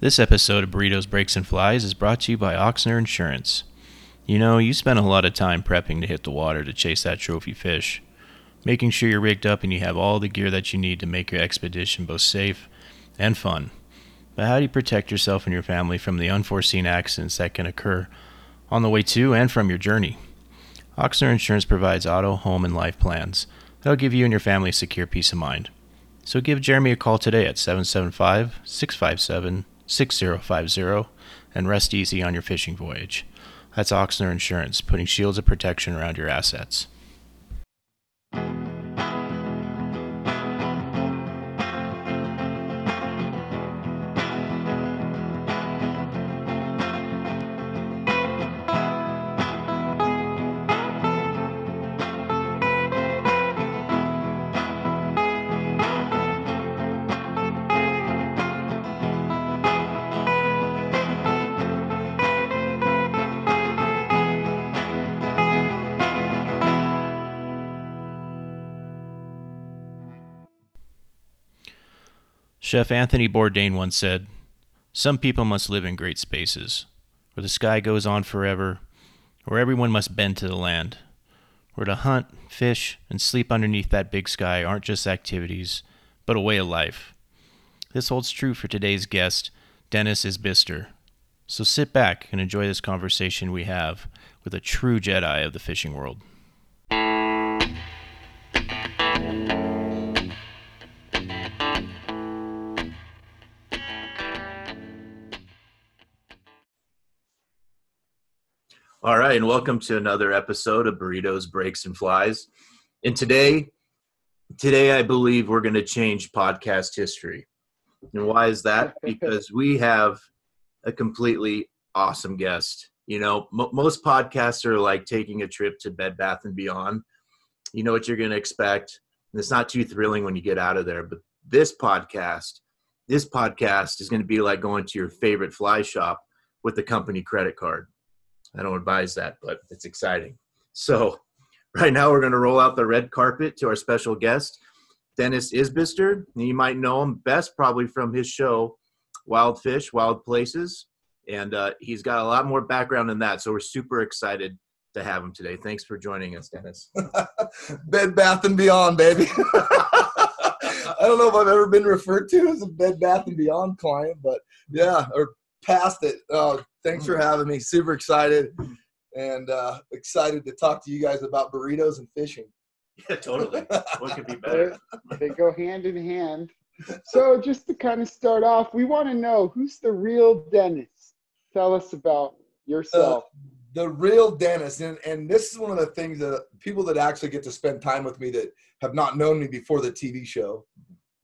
This episode of Burritos, Breaks, and Flies is brought to you by Oxner Insurance. You know, you spend a lot of time prepping to hit the water to chase that trophy fish, making sure you're rigged up and you have all the gear that you need to make your expedition both safe and fun. But how do you protect yourself and your family from the unforeseen accidents that can occur on the way to and from your journey? Oxner Insurance provides auto, home, and life plans that'll give you and your family secure peace of mind. So give Jeremy a call today at 775 657 6050 and rest easy on your fishing voyage. That's Oxner Insurance, putting shields of protection around your assets. Chef Anthony Bourdain once said, Some people must live in great spaces, where the sky goes on forever, where everyone must bend to the land, where to hunt, fish, and sleep underneath that big sky aren't just activities, but a way of life. This holds true for today's guest, Dennis Isbister. So sit back and enjoy this conversation we have with a true Jedi of the fishing world. All right, and welcome to another episode of Burritos, Breaks, and Flies. And today, today I believe we're going to change podcast history. And why is that? Because we have a completely awesome guest. You know, m- most podcasts are like taking a trip to Bed Bath and Beyond. You know what you're going to expect, and it's not too thrilling when you get out of there. But this podcast, this podcast is going to be like going to your favorite fly shop with the company credit card I don't advise that, but it's exciting. So, right now we're going to roll out the red carpet to our special guest, Dennis Isbister. You might know him best probably from his show, Wild Fish, Wild Places. And uh, he's got a lot more background than that. So, we're super excited to have him today. Thanks for joining us, Dennis. Bed Bath and Beyond, baby. I don't know if I've ever been referred to as a Bed Bath and Beyond client, but yeah, or past it. Uh, thanks for having me. Super excited and uh, excited to talk to you guys about burritos and fishing. Yeah, totally. what could be better? they go hand in hand. So, just to kind of start off, we want to know who's the real Dennis. Tell us about yourself. Uh, the real Dennis, and, and this is one of the things that people that actually get to spend time with me that have not known me before the TV show.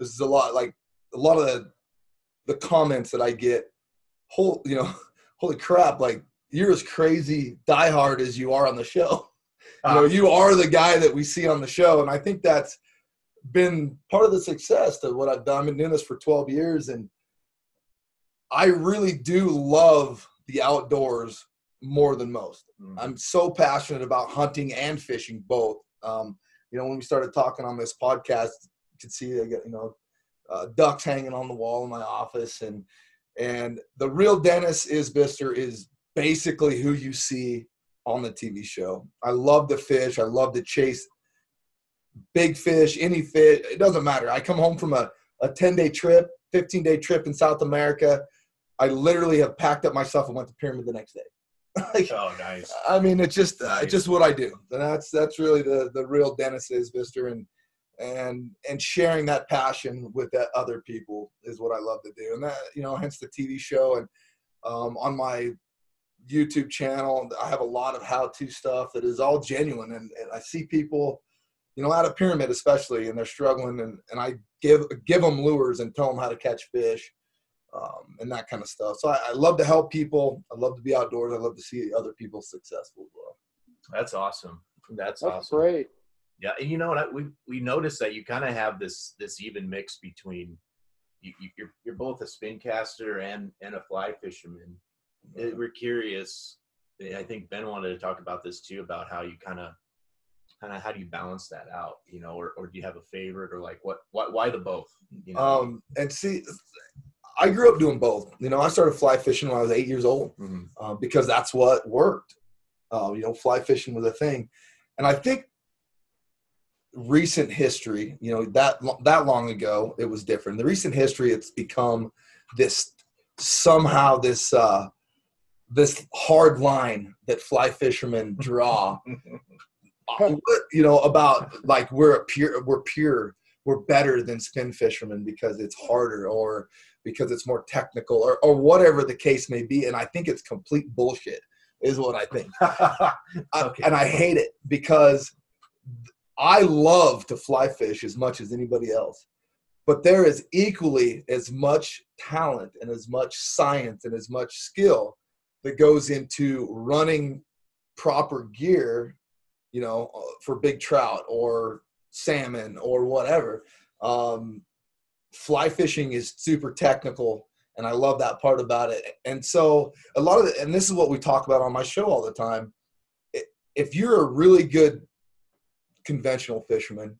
This is a lot like a lot of the the comments that I get whole, you know, holy crap, like you're as crazy diehard as you are on the show. You know, ah. you are the guy that we see on the show. And I think that's been part of the success of what I've done. I've been doing this for 12 years and I really do love the outdoors more than most. Mm. I'm so passionate about hunting and fishing both. Um, you know, when we started talking on this podcast, you could see I get, you know, uh, ducks hanging on the wall in my office and and the real Dennis Isbister is basically who you see on the TV show. I love the fish. I love to chase big fish, any fish. It doesn't matter. I come home from a, a 10 day trip, 15 day trip in South America. I literally have packed up myself and went to Pyramid the next day. like, oh, nice. I mean, it's just, nice. uh, it's just what I do. And that's, that's really the, the real Dennis Isbister. And, and and sharing that passion with that other people is what I love to do. And that you know, hence the TV show and um, on my YouTube channel, I have a lot of how-to stuff that is all genuine. And, and I see people, you know, out of pyramid especially, and they're struggling, and, and I give give them lures and tell them how to catch fish. Um, and that kind of stuff. So I, I, love to help people. I love to be outdoors. I love to see other people successful as well. That's awesome. That's, That's awesome. great. Yeah, and you know what? We we noticed that you kind of have this this even mix between you, you, you're, you're both a spin caster and and a fly fisherman. Mm-hmm. We're curious. I think Ben wanted to talk about this too about how you kind of kind of how do you balance that out, you know, or or do you have a favorite or like what what why the both? You know? Um, and see, I grew up doing both. You know, I started fly fishing when I was eight years old Mhm. uh, because that's what worked. Uh, you know, fly fishing was a thing, and I think recent history, you know, that that long ago, it was different. The recent history, it's become this somehow this uh, this hard line that fly fishermen draw. Uh, you know about like we're a pure we're pure we're better than spin fishermen because it's harder or because it's more technical or, or whatever the case may be and i think it's complete bullshit is what i think I- and i hate it because i love to fly fish as much as anybody else but there is equally as much talent and as much science and as much skill that goes into running proper gear you know uh, for big trout or salmon or whatever. Um, fly fishing is super technical and i love that part about it. And so a lot of the, and this is what we talk about on my show all the time. If you're a really good conventional fisherman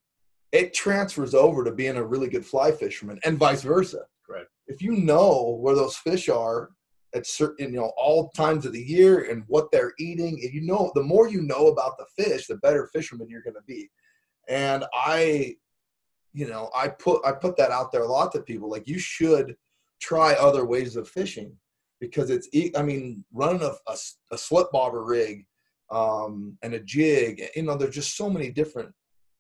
it transfers over to being a really good fly fisherman and vice versa Correct. if you know where those fish are at certain you know all times of the year and what they're eating if you know the more you know about the fish the better fisherman you're going to be and i you know i put i put that out there a lot to people like you should try other ways of fishing because it's I mean running a, a, a slip bobber rig um, and a jig you know there's just so many different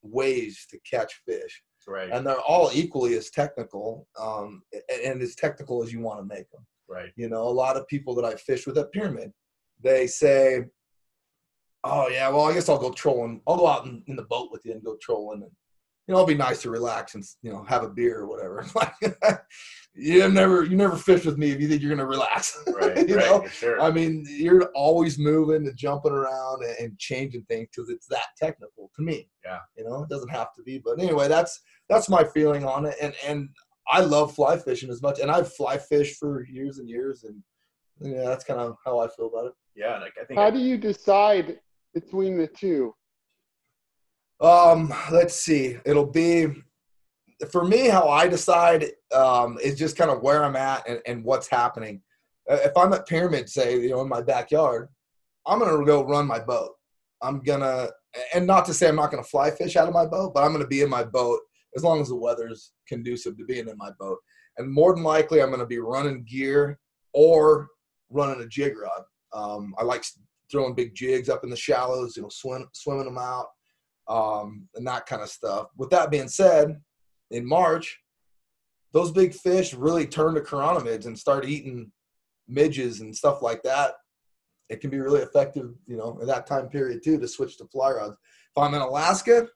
ways to catch fish right. and they're all equally as technical um, and as technical as you want to make them Right. you know, a lot of people that I fish with at Pyramid, they say, "Oh yeah, well I guess I'll go trolling. I'll go out in, in the boat with you and go trolling, and you know, it'll be nice to relax and you know have a beer or whatever." Like, you never, you never fish with me if you think you're gonna relax. Right. you right. know, Sure. I mean, you're always moving and jumping around and, and changing things because it's that technical to me. Yeah. You know, it doesn't have to be, but anyway, that's that's my feeling on it, and and I love fly fishing as much, and I've fly fished for years and years, and yeah, that's kind of how I feel about it. yeah. Like I think. How do you decide between the two? Um, let's see. It'll be for me how I decide um, is just kind of where I'm at and, and what's happening. Uh, If I'm at Pyramid, say you know in my backyard, I'm gonna go run my boat. I'm gonna, and not to say I'm not gonna fly fish out of my boat, but I'm gonna be in my boat as long as the weather's conducive to being in my boat. And more than likely, I'm gonna be running gear or running a jig rod. Um, I like throwing big jigs up in the shallows, you know, swim, swimming them out um, and that kind of stuff. With that being said, in March, those big fish really turn to chironomids and start eating midges and stuff like that. It can be really effective, you know, in that time period too, to switch to fly rods. If I'm in Alaska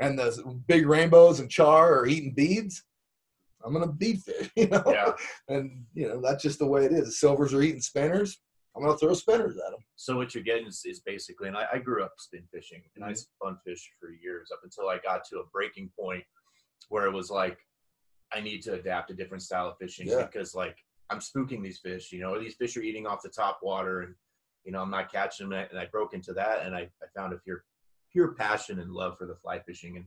and the big rainbows and char are eating beads, I'm gonna bead fish, you know. Yeah. And you know that's just the way it is. Silvers are eating spinners. I'm gonna throw spinners at them. So what you're getting is, is basically, and I, I grew up spin fishing, and I mm-hmm. spun fish for years up until I got to a breaking point where it was like, I need to adapt a different style of fishing Yeah. because like I'm spooking these fish, you know, or these fish are eating off the top water, and you know I'm not catching them, and I broke into that, and I, I found a pure pure passion and love for the fly fishing, and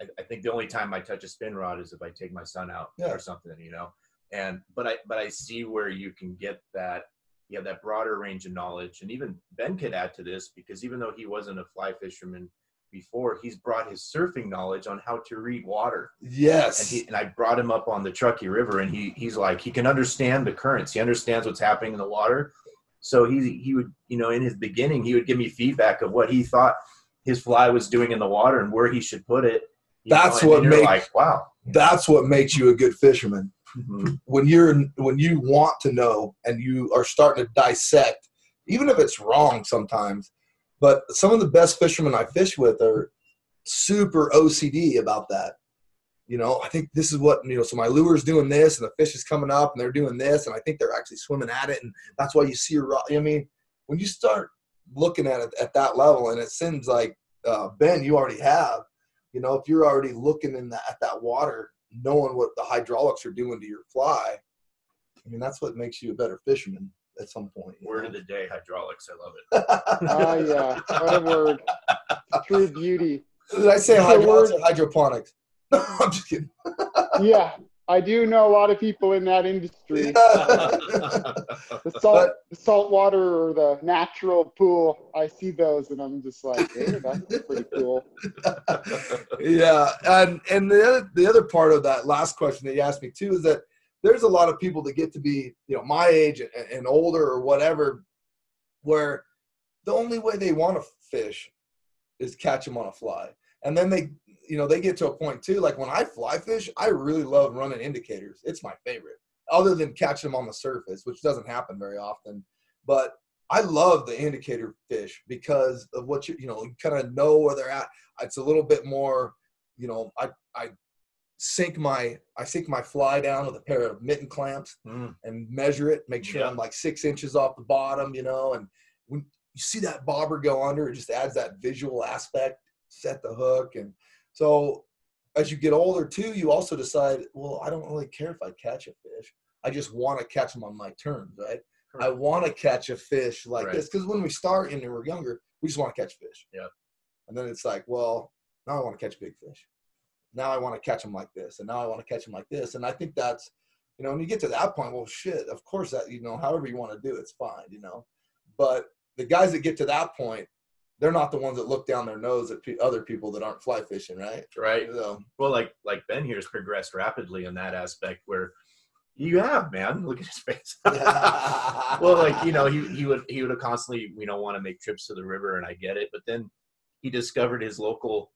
I, I think the only time I touch a spin rod is if I take my son out Yeah. or something, you know, and but I but I see where you can get that you have that broader range of knowledge. And even Ben could add to this because even though he wasn't a fly fisherman before, he's brought his surfing knowledge on how to read water. And Yes. he and I brought him up on the Truckee River, and he he's like he can understand the currents. He understands what's happening in the water. So he he would you know in his beginning he would give me feedback of what he thought his fly was doing in the water and where he should put it. That's and what makes- like wow. That's what makes you a good fisherman. Mhm. when you're when you want to know and you are starting to dissect even if it's wrong sometimes but some of the best fishermen i fish with are super ocd about that you know i think this is what you know so my lure's doing this and the fish is coming up and they're doing this and i think they're actually swimming at it and that's why you see rod i mean when you start looking at it at that level and it seems like uh, ben you already have you know if you're already looking in that at that water knowing what the hydraulics are doing to your fly i mean that's what makes you a better fisherman at some point Word know? of the day, hydraulics. I love it. Oh yeah, what a word! True beauty. did i say It's a hydraulics or hydroponics no i'm just kidding Yeah, I do know a lot of people in that industry. The salt, the salt water or the natural pool. I see those, and I'm just like, hey, that's pretty cool. yeah, and and the other the other part of that last question that you asked me too is that there's a lot of people that get to be you know my age and, and older or whatever, where the only way they want to fish is catch them on a fly, and then they you know they get to a point too. Like when I fly fish, I really love running indicators. It's my favorite, other than catching them on the surface, which doesn't happen very often. But I love the indicator fish because of what you you know you kind of know where they're at. It's a little bit more, you know, I I sink my I sink my fly down with a pair of mitten clamps Mm, and measure it, make sure Yeah. I'm like six inches off the bottom, you know, and when you see that bobber go under, it just adds that visual aspect, set the hook. And so as you get older too, you also decide, well, I don't really care if I catch a fish. I just want to catch them on my terms, right? I want to catch a fish like Right. this. Because when we start and we're younger, we just want to catch fish. Yeah. And then it's like, well, now I want to catch big fish. Now I want to catch them like this. And now I want to catch them like this. And I think that's, you know, when you get to that point, well, shit, of course that, you know, however you want to do it, it's fine, you know. But the guys that get to that point, they're not the ones that look down their nose at pe- other people that aren't fly fishing, right? right. So, Well, like like Ben here has progressed rapidly in that aspect where you have man. Look at his face. well, like you know, he he would he would have constantly you know want to make trips to the river, and I get it. But then he discovered his local,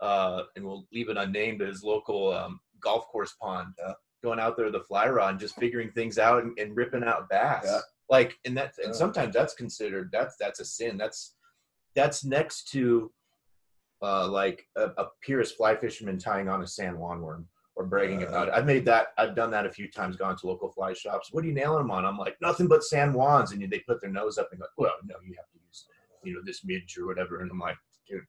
uh, and we'll leave it unnamed, his local um, golf course pond. Yeah. Going out there with a fly rod and just figuring things out and, and ripping out bass. Yeah. Like, and that and Yeah. sometimes that's considered that's that's a sin. That's that's next to uh, like a, a purist fly fisherman tying on a San Juan worm or bragging Yeah. about it. I've made that. I've done that a few times. Gone to local fly shops. What are you nailing them on? I'm like nothing but San Juans, and they put their nose up and go, "Well, no, you have to use you know this midge or whatever." And I'm like, dude,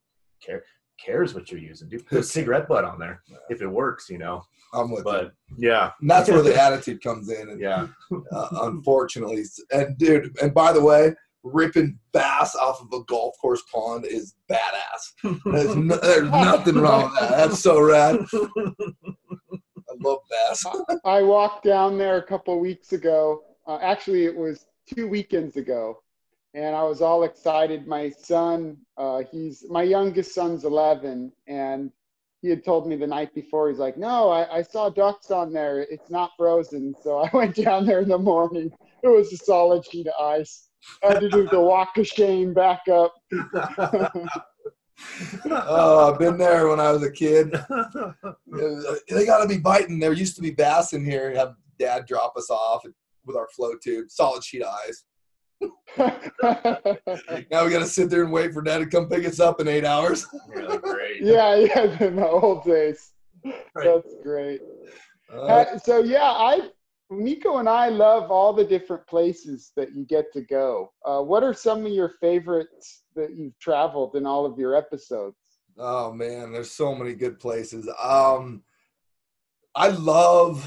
care cares what you're using, dude. Put a cigarette butt on there if it works, you know. I'm with you. Yeah, And that's where the attitude comes in. And yeah, uh, unfortunately. And dude, and by the way, ripping bass off of a golf course pond is badass. There's, no, there's nothing wrong with that. That's so rad. I love bass. I walked down there a couple weeks ago. Uh, actually, it was two weekends ago, and I was all excited. My son, uh, he's my youngest son's 11, and he had told me the night before. He's like, "No, I, I saw ducks on there. It's not frozen." So I went down there in the morning. It was a solid sheet of ice. I had to do the walk of shame back up. Oh, I've been there when I was a kid. They got to be biting. There used to be bass in here. Have dad drop us off with our flow tube, solid sheet eyes. Now we got to sit there and wait for dad to come pick us up in eight hours. really great. yeah, yeah, in the old days. That's great. Uh, Uh, so yeah, I Nico and I love all the different places that you get to go. Uh, what are some of your favorites that you've traveled in all of your episodes? Oh man, there's so many good places. Um, I love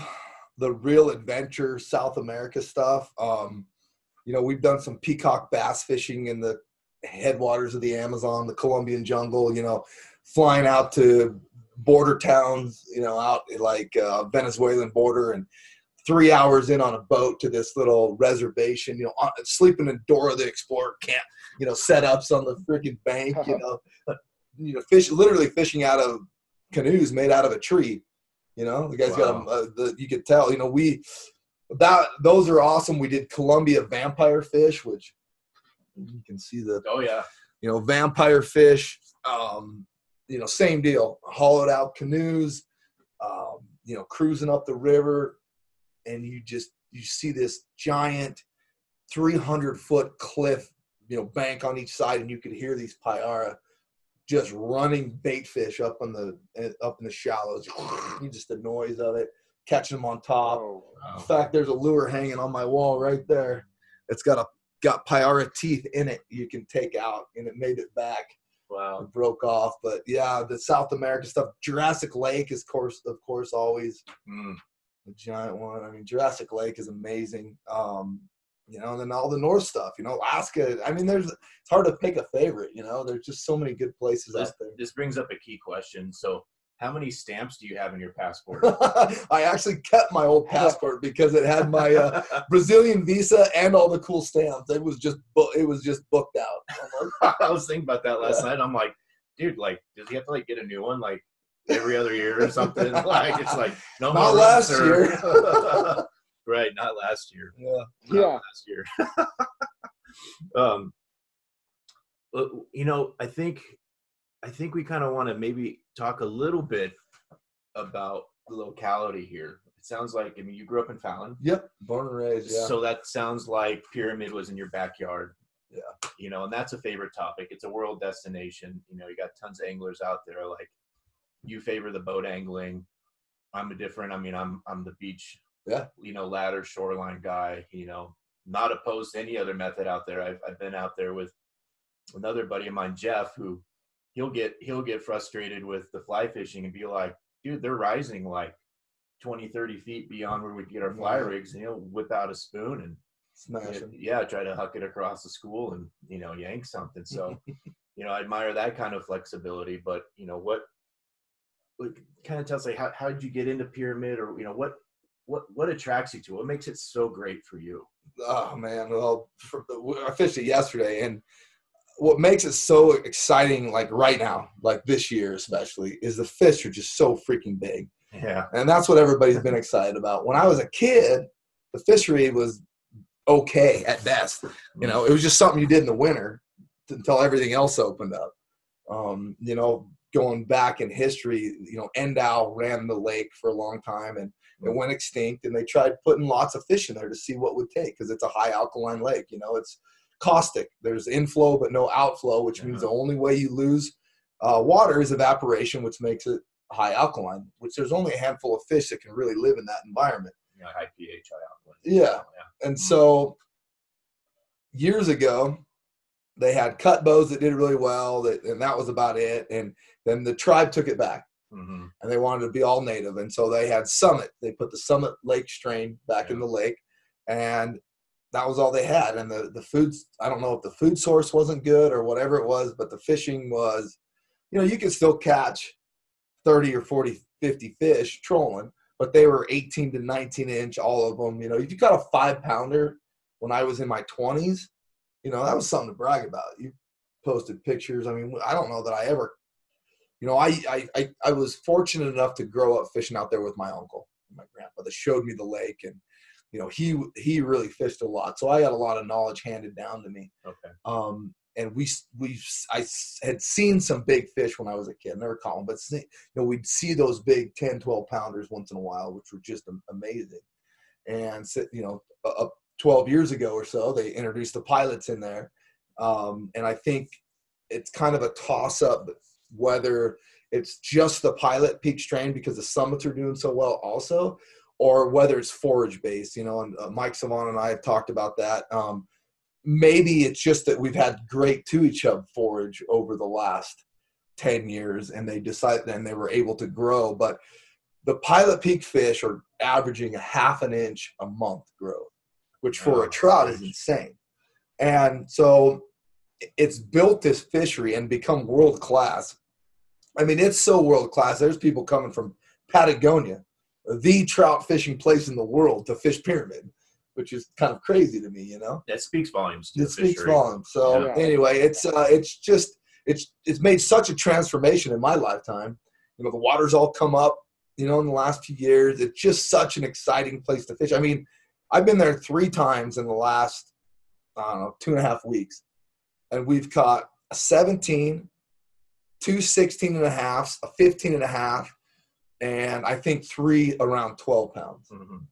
the real adventure South America stuff. Um, you know, we've done some peacock bass fishing in the headwaters of the Amazon, the Colombian jungle. You know, flying out to border towns. You know, out like uh, Venezuelan border and three hours in on a boat to this little reservation. You know, on, sleeping in Dora the Explorer camp. You know, setups on the freaking bank. You know you know, fish literally fishing out of canoes made out of a tree. You know, the guys got 'em, uh, the you could tell. You know, we that those are awesome. We did Colombia vampire fish, which you can see the Oh yeah. you know vampire fish. Um, you know, same deal. Hollowed out canoes. Um, you know, cruising up the river, and you just you see this giant, three hundred foot cliff. You know, bank on each side, and you could hear these payara just running bait fish up on the eh, up in the shallows. You just the noise of it, catching them on top. Oh, In fact, there's a lure hanging on my wall right there. It's got a got payara teeth in it. You can take out, and it made it back. Wow. It broke off, but yeah, the South America stuff. Jurassic Lake is course, of course, always Mm. A giant one. I mean, Jurassic Lake is amazing. Um, you know, and then all the North stuff. You know, Alaska. I mean, there's it's hard to pick a favorite. You know, there's just so many good places This, out there. this brings up a key question. So how many stamps do you have in your passport? I actually kept my old passport because it had my uh, Brazilian visa and all the cool stamps. It was just bo- it was just booked out. I was thinking about that last night. I'm like, dude, like, does he have to like get a new one like every other year or something? like, it's like no Not more last runs, year. right, not last year. Yeah. Not Yeah. last year. um, but, you know, I think, I think we kind of want to maybe talk a little bit about the locality here. It sounds like, I mean, you grew up in Fallon. Yep. Born and raised. Yeah. So that sounds like Pyramid was in your backyard. Yeah. You know, and that's a favorite topic. It's a world destination. You know, you got tons of anglers out there. Like, you favor the boat angling. I'm a different. I mean, I'm I'm the beach. Yeah. You know, ladder shoreline guy. You know, not opposed to any other method out there. I've I've been out there with another buddy of mine, Jeff, who he'll get he'll get frustrated with the fly fishing and be like, dude, they're rising like 20, 30 feet beyond where we get our fly rigs, and he'll whip out a spoon and Smash 'em. yeah, try to huck it across the school and you know yank something. So, you know, I admire that kind of flexibility. But you know, what, what kind of tells like how how did you get into pyramid, or you know, what what what attracts you to it? What makes it so great for you? Oh man, well, for, I fished it yesterday, and what makes it so exciting, like right now, like this year especially, is the fish are just so freaking big, Yeah, and that's what everybody's been excited about. When I was a kid, the fishery was okay at best. You know, it was just something you did in the winter until everything else opened up. Um, you know, going back in history, you know, Endow ran the lake for a long time and it mm. went extinct and they tried putting lots of fish in there to see what would take because it's a high alkaline lake, you know, it's caustic. There's inflow but no outflow, which means uh-huh. the only way you lose uh, water is evaporation, which makes it high alkaline, which there's only a handful of fish that can really live in that environment. know, high pH, high alkaline. Yeah. yeah. And mm. so years ago, they had cut bows that did really well, that, and that was about it. And then the tribe took it back hmm and they wanted to be all native. And so they had Summit. They put the Summit Lake strain back in the lake, and that was all they had. And the, the foods, I don't know if the food source wasn't good or whatever it was, but the fishing was, you know, you could still catch 30 or 40, 50 fish trolling, but they were 18 to 19 inch, all of them. You know, if you got a five pounder when I was in my 20s, you know, that was something to brag about. You posted pictures. I mean, I don't know that I ever, you know, I, I, I, was fortunate enough to grow up fishing out there with my uncle, and my grandpa that showed me the lake and, you know, he, he really fished a lot. So I got a lot of knowledge handed down to me. Okay. Um, and we we I had seen some big fish when I was a kid. Never caught them, but see, you know we'd see those big 10, 12 pounders once in a while, which were just amazing. And you know, uh, 12 years ago or so, they introduced the pilots in there, um, and I think it's kind of a toss up whether it's just the pilot peak strain because the summits are doing so well also or whether it's forage based you know and uh, mike savon and i have talked about that. Um, maybe it's just that we've had great tui chub forage over the last 10 years and they decided and they were able to grow but the pilot peak fish are averaging a half an inch a month growth which for Oh, a trout is insane. And so it's built this fishery and become world class i mean it's so world class there's people coming from patagonia the trout fishing place in the world to fish pyramid which is kind of crazy to me you know That speaks volumes. To it the speaks fishery. volumes. So Yeah. anyway, it's uh, it's just it's it's made such a transformation in my lifetime. You know, the water's all come up. You know, in the last few years, it's just such an exciting place to fish. I mean, I've been there three times in the last I don't know two and a half weeks, and we've caught a 17, two 16 and a halves, a 15 and a half, and I think three around 12 pounds. Mhm.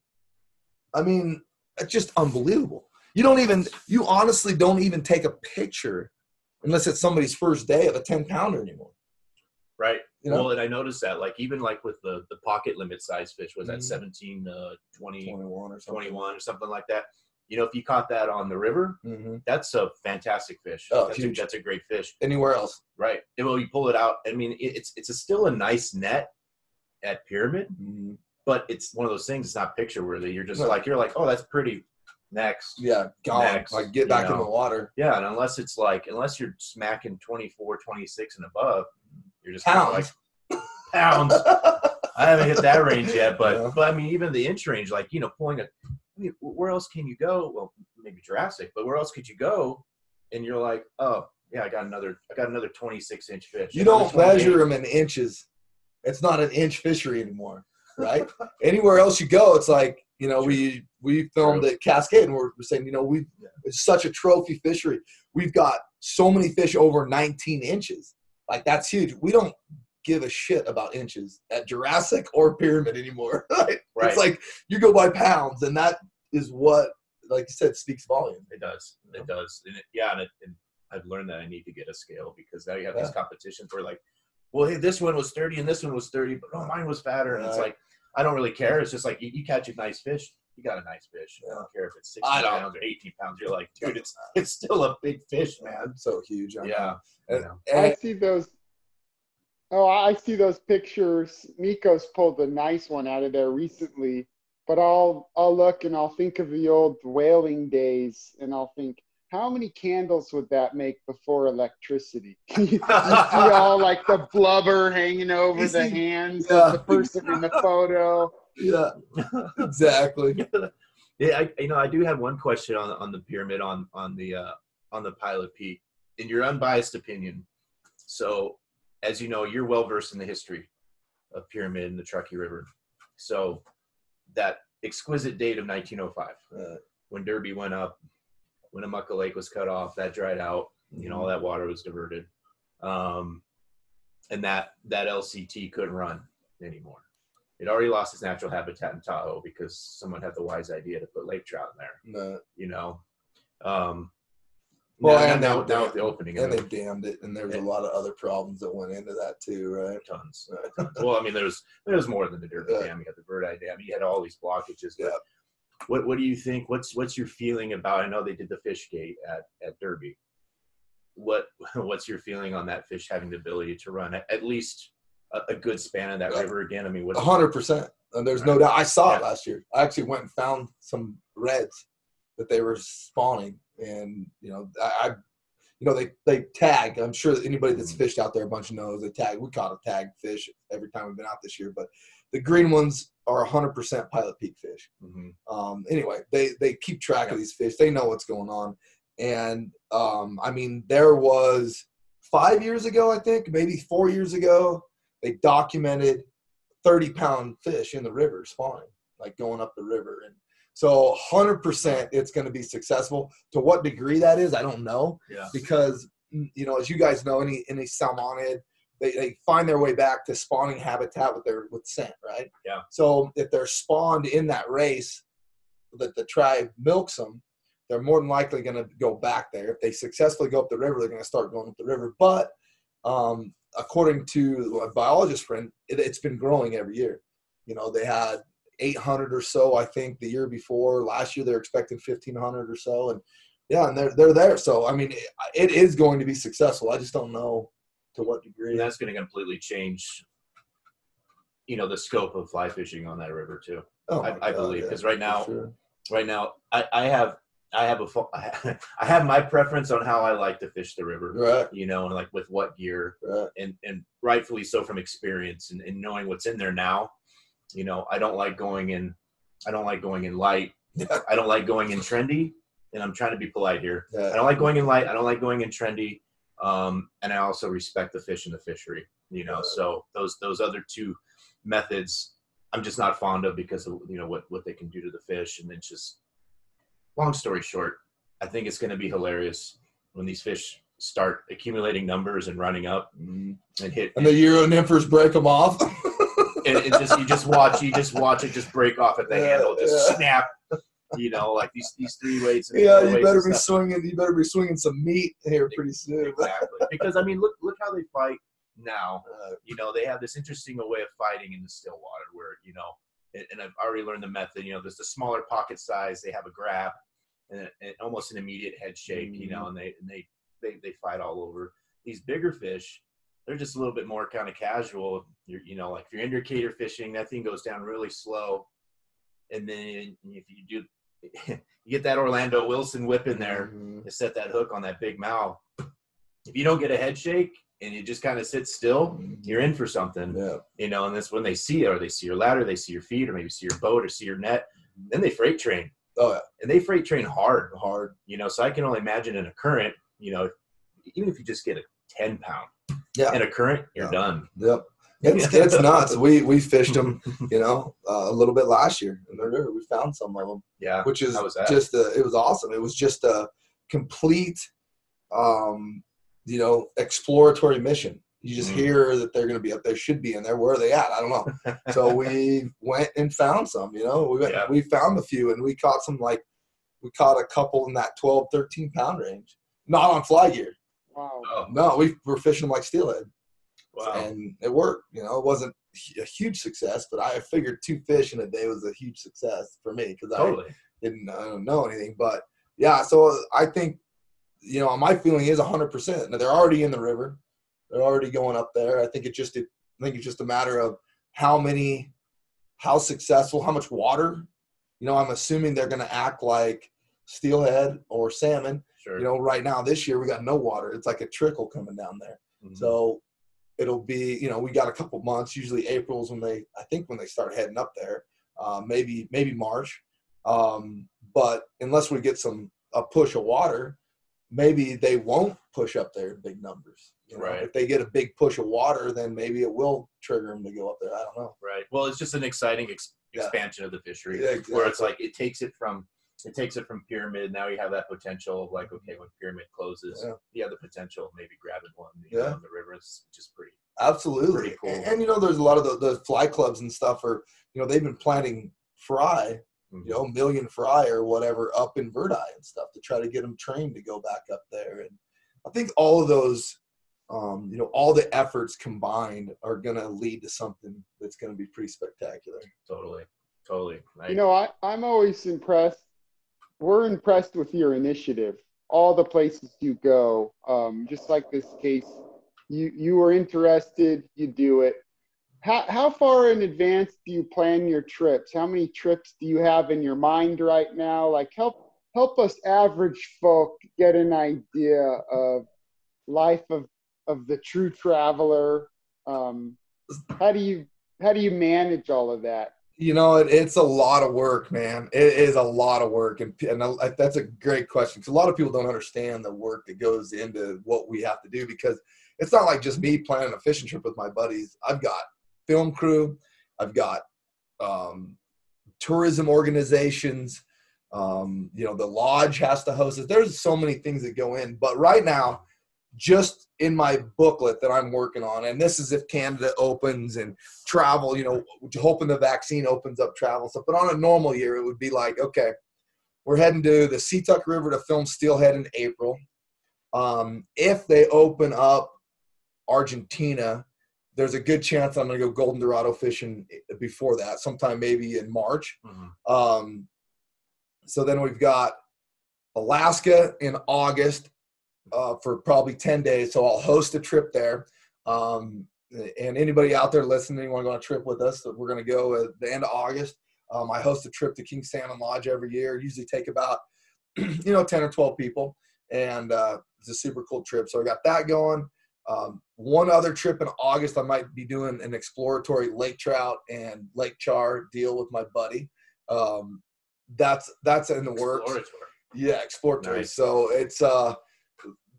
I mean, it's just unbelievable. You don't even, you honestly don't even take a picture unless it's somebody's first day of a 10 pounder anymore. Right. You know, Well, and I noticed that, like, even like with the the pocket limit size fish, was that Mhm. 17, uh, 20, 21 or something. 21 or something like that. You know, if you caught that on the river, hmm that's a fantastic fish. Oh, that's, huge. A, that's a great fish. Anywhere else. Right. And Well, you pull it out. I mean, it, it's it's a, still a nice net at Pyramid, Mhm. but it's one of those things. It's not picture worthy. You're just No. like you're like, oh, that's pretty. Next. Yeah, gone. Next, like get you back in the water. Yeah, and unless it's like unless you're smacking 24, 26 and above, you're just kind of like Pounds. pounds. I haven't hit that range yet, but Yeah. but I mean, even the inch range, like you know, pulling a. Where else can you go? Well, maybe Jurassic, but where else could you go? And you're like, oh yeah, I got another, I got another 26 inch fish. You don't measure them in inches. It's not an inch fishery anymore, right? Anywhere else you go, it's like you know we we filmed at Cascade and we're, we're saying you know we Yeah. it's such a trophy fishery. We've got so many fish over 19 inches. Like that's huge. We don't give a shit about inches at Jurassic or Pyramid anymore. Right? Right. It's like you go by pounds, and that is what, like you said, speaks volume. It does. It does. And it, yeah, and, it, and I've learned that I need to get a scale because now you have these competitions where like, well, hey, this one was 30 and this one was 30, but oh, mine was fatter. And it's like, I don't really care. It's just like you, you catch a nice fish, you got a nice fish. I don't care if it's 60 I don't- pounds or 18 pounds. You're like, dude, it's it's still a big fish, man. So huge. I. Yeah. You And. I see those. Oh, I see those pictures. Miko's pulled a nice one out of there recently, but I'll I'll look and I'll think of the old whaling days, and I'll think, how many candles would that make before electricity? you see all like the blubber hanging over the hands yeah. of the person in the photo. yeah, exactly. yeah, I, you know, I do have one question on on the pyramid on on the uh, on the Pilot Peak, in your unbiased opinion. So, as you know, you're well versed in the history of pyramid and the Truckee River. So, that exquisite date of 1905, Uh, when Derby went up, when Amucka Lake was cut off, that dried out. You know, all that water was diverted, um, and that that LCT couldn't run anymore. It already lost its natural habitat in Tahoe because someone had the wise idea to put lake trout in there. no. You know, um, Well, now, and now, they- now with the opening, and they damned it, and there was a lot of other problems that went into that too, right? tons. Uh, tons. well, I mean, there's there's more than the Derby Yeah. Dam. You had the Verdi Dam. You had all these blockages. But Yeah. What What do you think? What's What's your feeling about? I know they did the fish gate at at Derby. What What's your feeling on that fish having the ability to run at, at least a, a good span of that Yeah. river again? I mean, what? Hundred percent. And there's no doubt. I saw it last year. I actually went and found some reds that they were spawning, and you know, I, I you know, they they tag. I'm sure that anybody that's Mhm. fished out there a bunch knows they tag. We caught a tag fish every time we've been out this year, but the green ones are 100% Pilot Peak fish. Mhm. um, anyway, they they keep track of these fish. They know what's going on, and um, I mean, there was five years ago, I think, maybe four years ago, they documented thirty pound fish in the river spawning, like going up the river, and so hundred percent, it's going to be successful. To what degree that is, I don't know, Yeah. because mm, you know, as you guys know, any any salmonid. They, they find their way back to spawning habitat with their with scent, right? Yeah. So if they're spawned in that race, that the tribe milks them, they're more than likely going to go back there. If they successfully go up the river, they're going to start going up the river. But um, according to a biologist friend, it, it's been growing every year. You know, they had 800 or so, I think, the year before. Last year, they're expecting 1,500 or so, and yeah, and they're they're there. So I mean, it, it is going to be successful. I just don't know to what degree. And that's going to completely change, you know, the scope of fly fishing on that river too. Oh I, I believe yeah, because right now, sure. right now, I, I have I have a I have my preference on how I like to fish the river. right, You know, and like with what gear, right, and and rightfully so from experience and, and knowing what's in there now. You know, I don't like going in. I don't like going in light. I don't like going in trendy. And I'm trying to be polite here. I don't like going in light. I don't like going in trendy. Um, and I also respect the fish and the fishery. You know, Right. so those those other two methods, I'm just not fond of because of you know what what they can do to the fish. And it's just long story short, I think it's going to be hilarious when these fish start accumulating numbers and running up Mhm. and hit. and the Euro nymphers break them off. and it just you just watch you just watch it just break off at the Yeah, handle, just yeah. snap. You know, like these these three weights. And yeah, you better be swinging. You better be swinging some meat here pretty soon. exactly because I mean, look look how they fight now. Uh, You know, they have this interesting way of fighting in the still water where you know, and, and I've already learned the method. You know, there's the smaller pocket size. They have a grab and, and almost an immediate head shake. You know, and they and they they they fight all over. These bigger fish, they're just a little bit more kind of casual. You're, you know, like if you're indicator fishing, that thing goes down really slow, and then if you do, you get that Orlando Wilson whip in there mhm. to set that hook on that big mouth. If you don't get a head shake and you just kind of sit still, you're in for something. Yeah. You know, and that's when they see it, or they see your ladder, they see your feet, or maybe see your boat, or see your net. Then they freight train, Oh yeah. and they freight train hard. Hard. You know, so I can only imagine in a current. You know, even if you just get a ten pound Yeah. in a current, you're Yeah. done. Yep. It's, it's nuts. We we fished them, you know, uh, a little bit last year in the river. We found some of them, Yeah. which is just a, it was awesome. It was just a complete, um, you know, exploratory mission. You just Mhm. hear that they're going to be up there, should be in there. Where are they at? I don't know. so we went and found some. You know, we went, Yeah. we found a few, and we caught some like we caught a couple in that 12, 13 pound range. Not on fly gear. Wow. Oh, No, we were fishing them like steelhead wow. and it worked. You know, it wasn't a huge success, but I figured two fish in a day was a huge success for me because Totally. I didn't I don't know anything. But yeah, so I think you know my feeling is hundred percent. Now they're already in the river, they're already going up there. I think it just I think it's just a matter of how many, how successful, how much water. You know, I'm assuming they're going to act like steelhead or salmon. Sure. You know, right now this year we got no water. It's like a trickle coming down there. Mhm. So it'll be, you know, we got a couple months. Usually April's when they, I think, when they start heading up there. Uh, maybe maybe March. Um, but unless we get some a push of water, maybe they won't push up there in big numbers. you know? Right. If they get a big push of water, then maybe it will trigger them to go up there. I don't know. Right. Well, it's just an exciting ex- Yeah. expansion of the fishery Yeah, where it's like it takes it from it takes it from pyramid. Now you have that potential of like okay, when pyramid closes, Yeah. you have the potential of maybe grabbing one. You Yeah. know, in the river is just pretty. Absolutely. Pretty cool. And, and, you know, there's a lot of the, the fly clubs and stuff are, you know, they've been planting fry Mhm. you know, million fry or whatever up in Verdi and stuff to try to get them trained to go back up there. And I think all of those, um, you know, all the efforts combined are going to lead to something that's going to be pretty spectacular. Totally. Totally. I, You know, I, I'm always impressed. We're impressed with your initiative. All the places you go, um, just like this case, you you were interested, you do it. How how far in advance do you plan your trips? How many trips do you have in your mind right now? Like help help us average folk get an idea of life of of the true traveler. Um, how do you how do you manage all of that? You know, it, it's a lot of work, man. It is a lot of work, and, and I, that's a great question because a lot of people don't understand the work that goes into what we have to do because it's not like just me planning a fishing trip with my buddies. I've got film crew, I've got um, tourism organizations. Um, you know, the lodge has to host it. There's so many things that go in, but right now, just in my booklet that I'm working on, and this is if Canada opens and travel, you know, hoping the vaccine opens up travel stuff. But on a normal year, it would be like, okay, we're heading to the Situk River to film Steelhead in April. Um, if they open up Argentina, there's a good chance I'm going to go golden dorado fishing before that, sometime maybe in March. Mhm. Um, so then we've got Alaska in August uh, for probably 10 days. So I'll host a trip there. Um, and anybody out there listening, want to go on a trip with us, we're going to go at the end of August. Um, I host a trip to King Salmon Lodge every year. Usually take about, you know, 10 or 12 people. And uh, it's a super cool trip. So I got that going. Um, one other trip in August, I might be doing an exploratory lake trout and lake char deal with my buddy. Um, that's that's in the works. Yeah, exploratory. Nice. So it's uh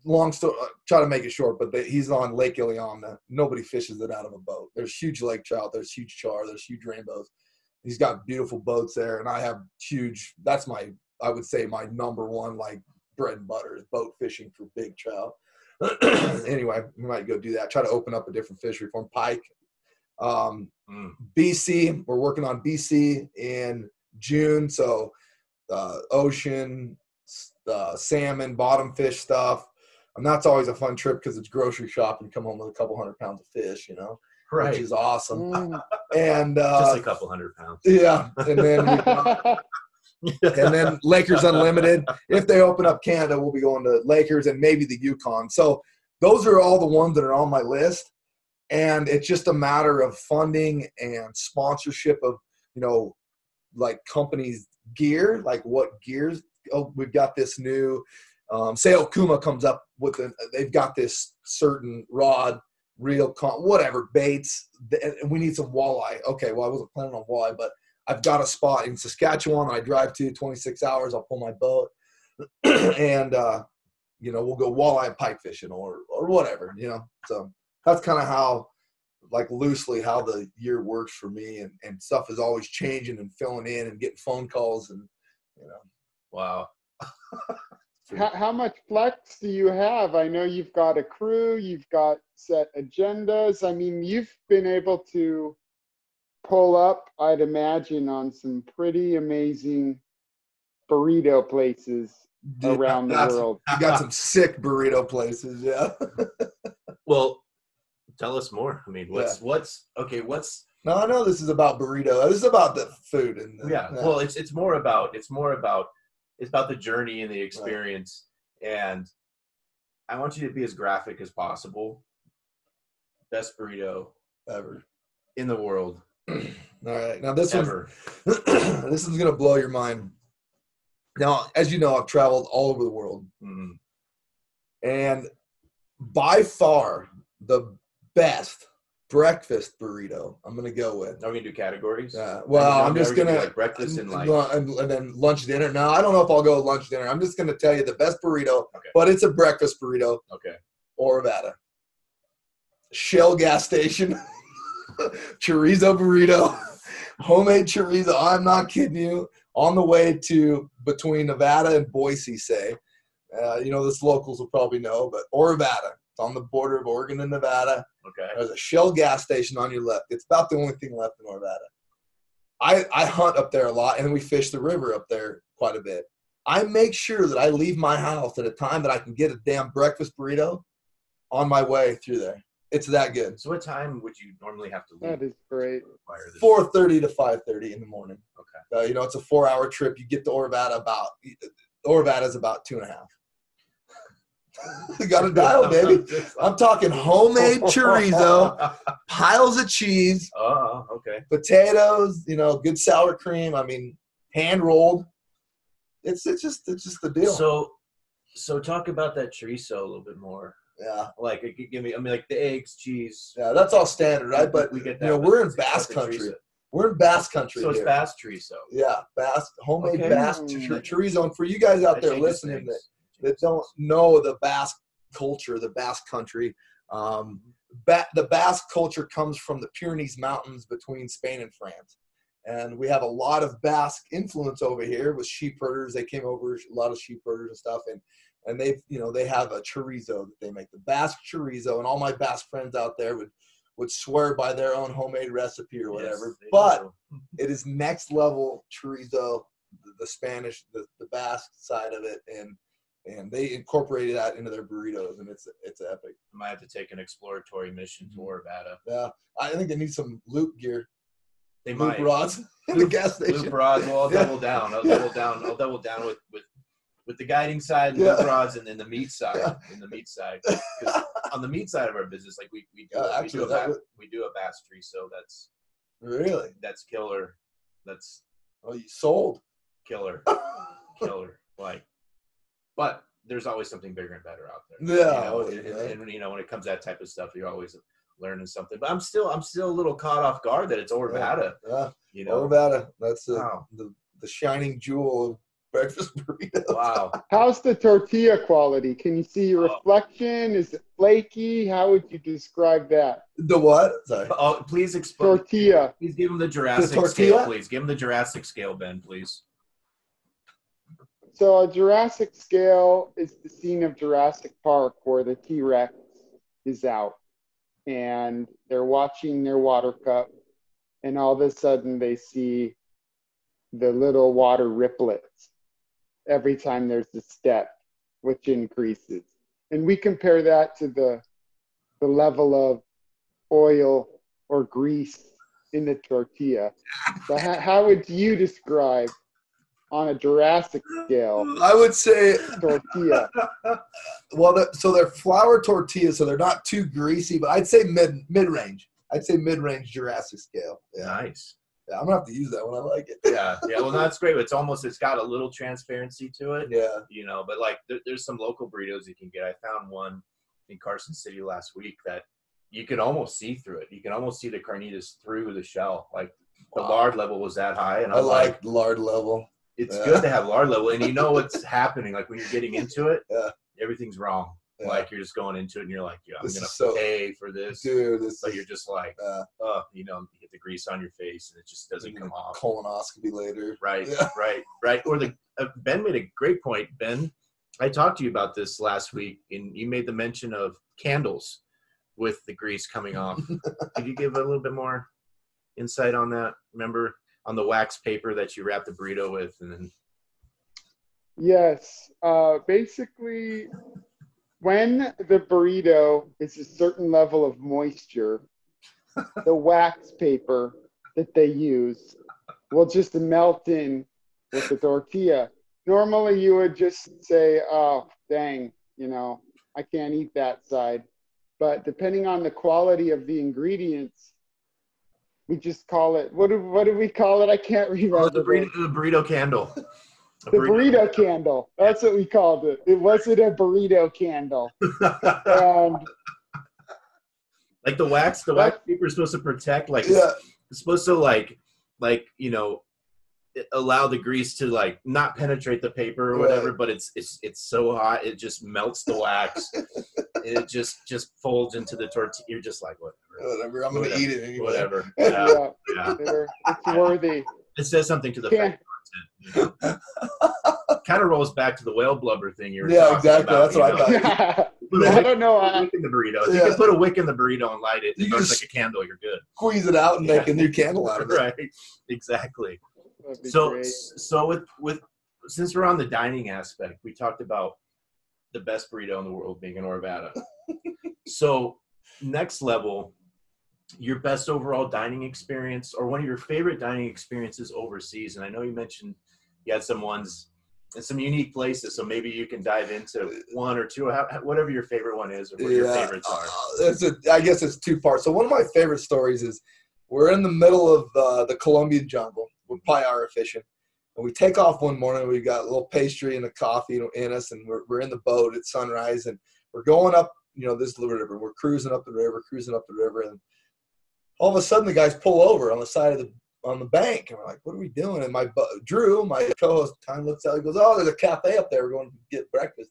long story. Uh, try to make it short, but they, he's on Lake Iliamna. Nobody fishes it out of a boat. There's huge lake trout. There's huge char. There's huge rainbows. He's got beautiful boats there, and I have huge. That's my I would say my number one like bread and butter is boat fishing for big trout. anyway, we might go do that. Try to open up a different fishery for him. Pike. Um, Mm. BC. We're working on BC in June. So uh, ocean, uh, salmon, bottom fish stuff. And that's always a fun trip because it's grocery shopping. Come home with a couple hundred pounds of fish, you know, Right. which is awesome. Mm. And uh, just a couple hundred pounds. yeah, and then we, and then Lakers Unlimited. If they open up Canada, we'll be going to Lakers and maybe the Yukon. So those are all the ones that are on my list. And it's just a matter of funding and sponsorship of, you know, like companies' gear, like what gears. Oh, we've got this new Um, say Okuma comes up with an, they've got this certain rod, reel, con- whatever baits, and we need some walleye. Okay, well I wasn't planning on walleye, but I've got a spot in Saskatchewan. I drive to 26 hours. I'll pull my boat, and uh, you know we'll go walleye pike fishing or or whatever. You know, so that's kind of how like loosely how the year works for me and, and stuff is always changing and filling in and getting phone calls and you know Wow. How, how much flex do you have? I know you've got a crew, you've got set agendas. I mean, you've been able to pull up, I'd imagine, on some pretty amazing burrito places Dude, around the got some- world. I got some sick burrito places, yeah. Well, tell us more. I mean, what's what's okay? What's no, I know this is about burrito. This is about the food and the, yeah. Well, it's it's more about it's more about it's about the journey and the experience. And I want you to be as graphic as possible. Best burrito ever. in the world All right, now this one, this is gonna blow your mind. Now, as you know, I've traveled all over the world, Mm. and by far the best breakfast burrito I'm gonna go with. Are we gonna do categories? Yeah. Well, Are we- I'm just gonna gonna like breakfast and like and, and then lunch dinner. No, I don't know if I'll go lunch dinner. I'm just gonna tell you the best burrito, Okay. but it's a breakfast burrito okay. or Nevada. Shell gas station, chorizo burrito, homemade chorizo. I'm not kidding you. On the way to between Nevada and Boise, say, uh, you know this locals will probably know, but Orovada. It's on the border of Oregon and Nevada. Okay. There's a Shell gas station on your left. It's about the only thing left in Orovada. I, I hunt up there a lot, and we fish the river up there quite a bit. I make sure that I leave my house at a time that I can get a damn breakfast burrito on my way through there. It's that good. So what time would you normally have to leave? That is great. to acquire this? Four thirty to five thirty in the morning. Okay. Uh, you know, it's a four-hour trip. You get to Orovada about Orovada is about two and a half. you got to dial, baby. I'm talking homemade chorizo, piles of cheese, Oh, okay. potatoes, you know, good sour cream. I mean, hand rolled. It's it's just it's just the deal. So, so talk about that chorizo a little bit more. yeah, Like, it could give me. I mean, like the eggs, cheese. yeah, that's all standard, right? But we get that. You know, we're in Basque country. We're in Basque country. So it's here. Basque chorizo. Yeah, Basque homemade Okay. Basque mm. chorizo. And for you guys out there listening that. That don't know the Basque culture, the Basque country, um, ba- the Basque culture comes from the Pyrenees Mountains between Spain and France. And we have a lot of Basque influence over here with sheep herders. They came over, a lot of sheep herders and stuff. And and they've, you know, they have a chorizo that they make, the Basque chorizo. And all my Basque friends out there would would swear by their own homemade recipe or whatever. Yes, but it is next level chorizo, the, the Spanish, the, the Basque side of it, and and they incorporated that into their burritos, and it's it's epic. I might have to take an exploratory mission mm-hmm. to Orovada. Yeah, I think they need some loop gear, They loop might. rods in the gas station. Loop rods. Well, I'll Yeah. double down. I'll Yeah. double down. I'll double down with with with the guiding side, and Yeah. loop rods, and then the meat side. Yeah. And the meat side. on the meat side of our business, like we we do, we do a bass, we do a bass tree, so that's Really? that's killer. That's Oh, you sold? killer, killer. Like, but there's always something bigger and better out there. Yeah, you know, always, and, and- you know when it comes to that type of stuff, you're always learning something. But I'm still I'm still a little caught off guard that it's Orovada. Yeah, You know, Orovada. That's the, Wow. the the shining jewel of breakfast burritos. wow. How's the tortilla quality? Can you see your Oh. reflection? Is it flaky? How would you describe that? The what? Sorry. Oh, please explain. Tortilla. Please give him the Jurassic tortilla? scale, please. Give him the Jurassic scale, Ben, please. So a Jurassic scale is the scene of Jurassic Park where the T-Rex is out and they're watching their water cup and all of a sudden they see the little water riplets every time there's a step which increases. And we compare that to the the level of oil or grease in the tortilla. So how, how would you describe on a Jurassic scale I would say tortilla? Well, the, so they're flour tortillas, so they're not too greasy, but I'd say mid mid range. I'd say mid range Jurassic scale. Yeah, Nice. Yeah, I'm gonna have to use that one. I like it. Yeah, yeah. Well, that's great. It's almost it's got a little transparency to it. Yeah. you know but like there, there's some local burritos you can get i found one in carson city last week that you can almost see through it you can almost see the carnitas through the shell like the Wow. lard level was that high and I i'm like like lard level. It's Yeah. good to have lard level and you know what's happening like when you're getting into it Yeah. everything's wrong Yeah. like you're just going into it and you're like yeah i'm This gonna so- pay for this Dude, this but you're just like uh, uh you know you get the grease on your face and it just doesn't come off colonoscopy later. Right, right, right. Or the uh, Ben made a great point. Ben, I talked to you about this last week, and you made the mention of candles with the grease coming off. Could you give a little bit more insight on that? Remember on the wax paper that you wrap the burrito with, and then Yes. Uh, basically, when the burrito is a certain level of moisture, the wax paper that they use will just melt in with the tortilla. Normally, you would just say, oh, dang, you know, I can't eat that side. But depending on the quality of the ingredients, we just call it, what do, what do we call it? I can't remember. oh, the, burrito, the burrito candle. The burrito candle. That's what we called it. It wasn't a burrito candle. And like the wax, the wax paper is supposed to protect. Like it's, Yeah. it's supposed to like, like you know, allow the grease to like not penetrate the paper or whatever. Right. But it's it's it's so hot, it just melts the wax. it just just folds into the tortilla. You're just like whatever, Whatever. I'm gonna Whatever. eat it anyway. whatever. Yeah, yeah, yeah. it's worthy. It says something to the Yeah. fat. You know? kind of rolls back to the whale blubber thing you were Yeah, exactly. about, That's what you I thought. Put a I don't know. put wick in the burrito. If you can put a wick in the burrito and light it, You it can burns just- like a candle. You're good. Squeeze it out and Yeah. make a new candle out of it. right. Exactly. So great. so with with since we're on the dining aspect we talked about the best burrito in the world being in Orovada. so next level your best overall dining experience or one of your favorite dining experiences overseas and i know you mentioned you had some ones in some unique places so maybe you can dive into one or two whatever your favorite one is or what your favorites are Uh, it's a, I guess it's two parts. So one of my favorite stories is we're in the middle of uh, the Colombian jungle. We're Payara fishing. And we take off one morning. We've got a little pastry and a coffee in us, and we're, we're in the boat at sunrise, and we're going up, you know, this little river. We're cruising up the river, cruising up the river, and all of a sudden the guys pull over on the side of the on the bank, and we're like, "What are we doing?" And my Drew, my co-host, kind of looks out. He goes, "Oh, there's a cafe up there. We're going to get breakfast."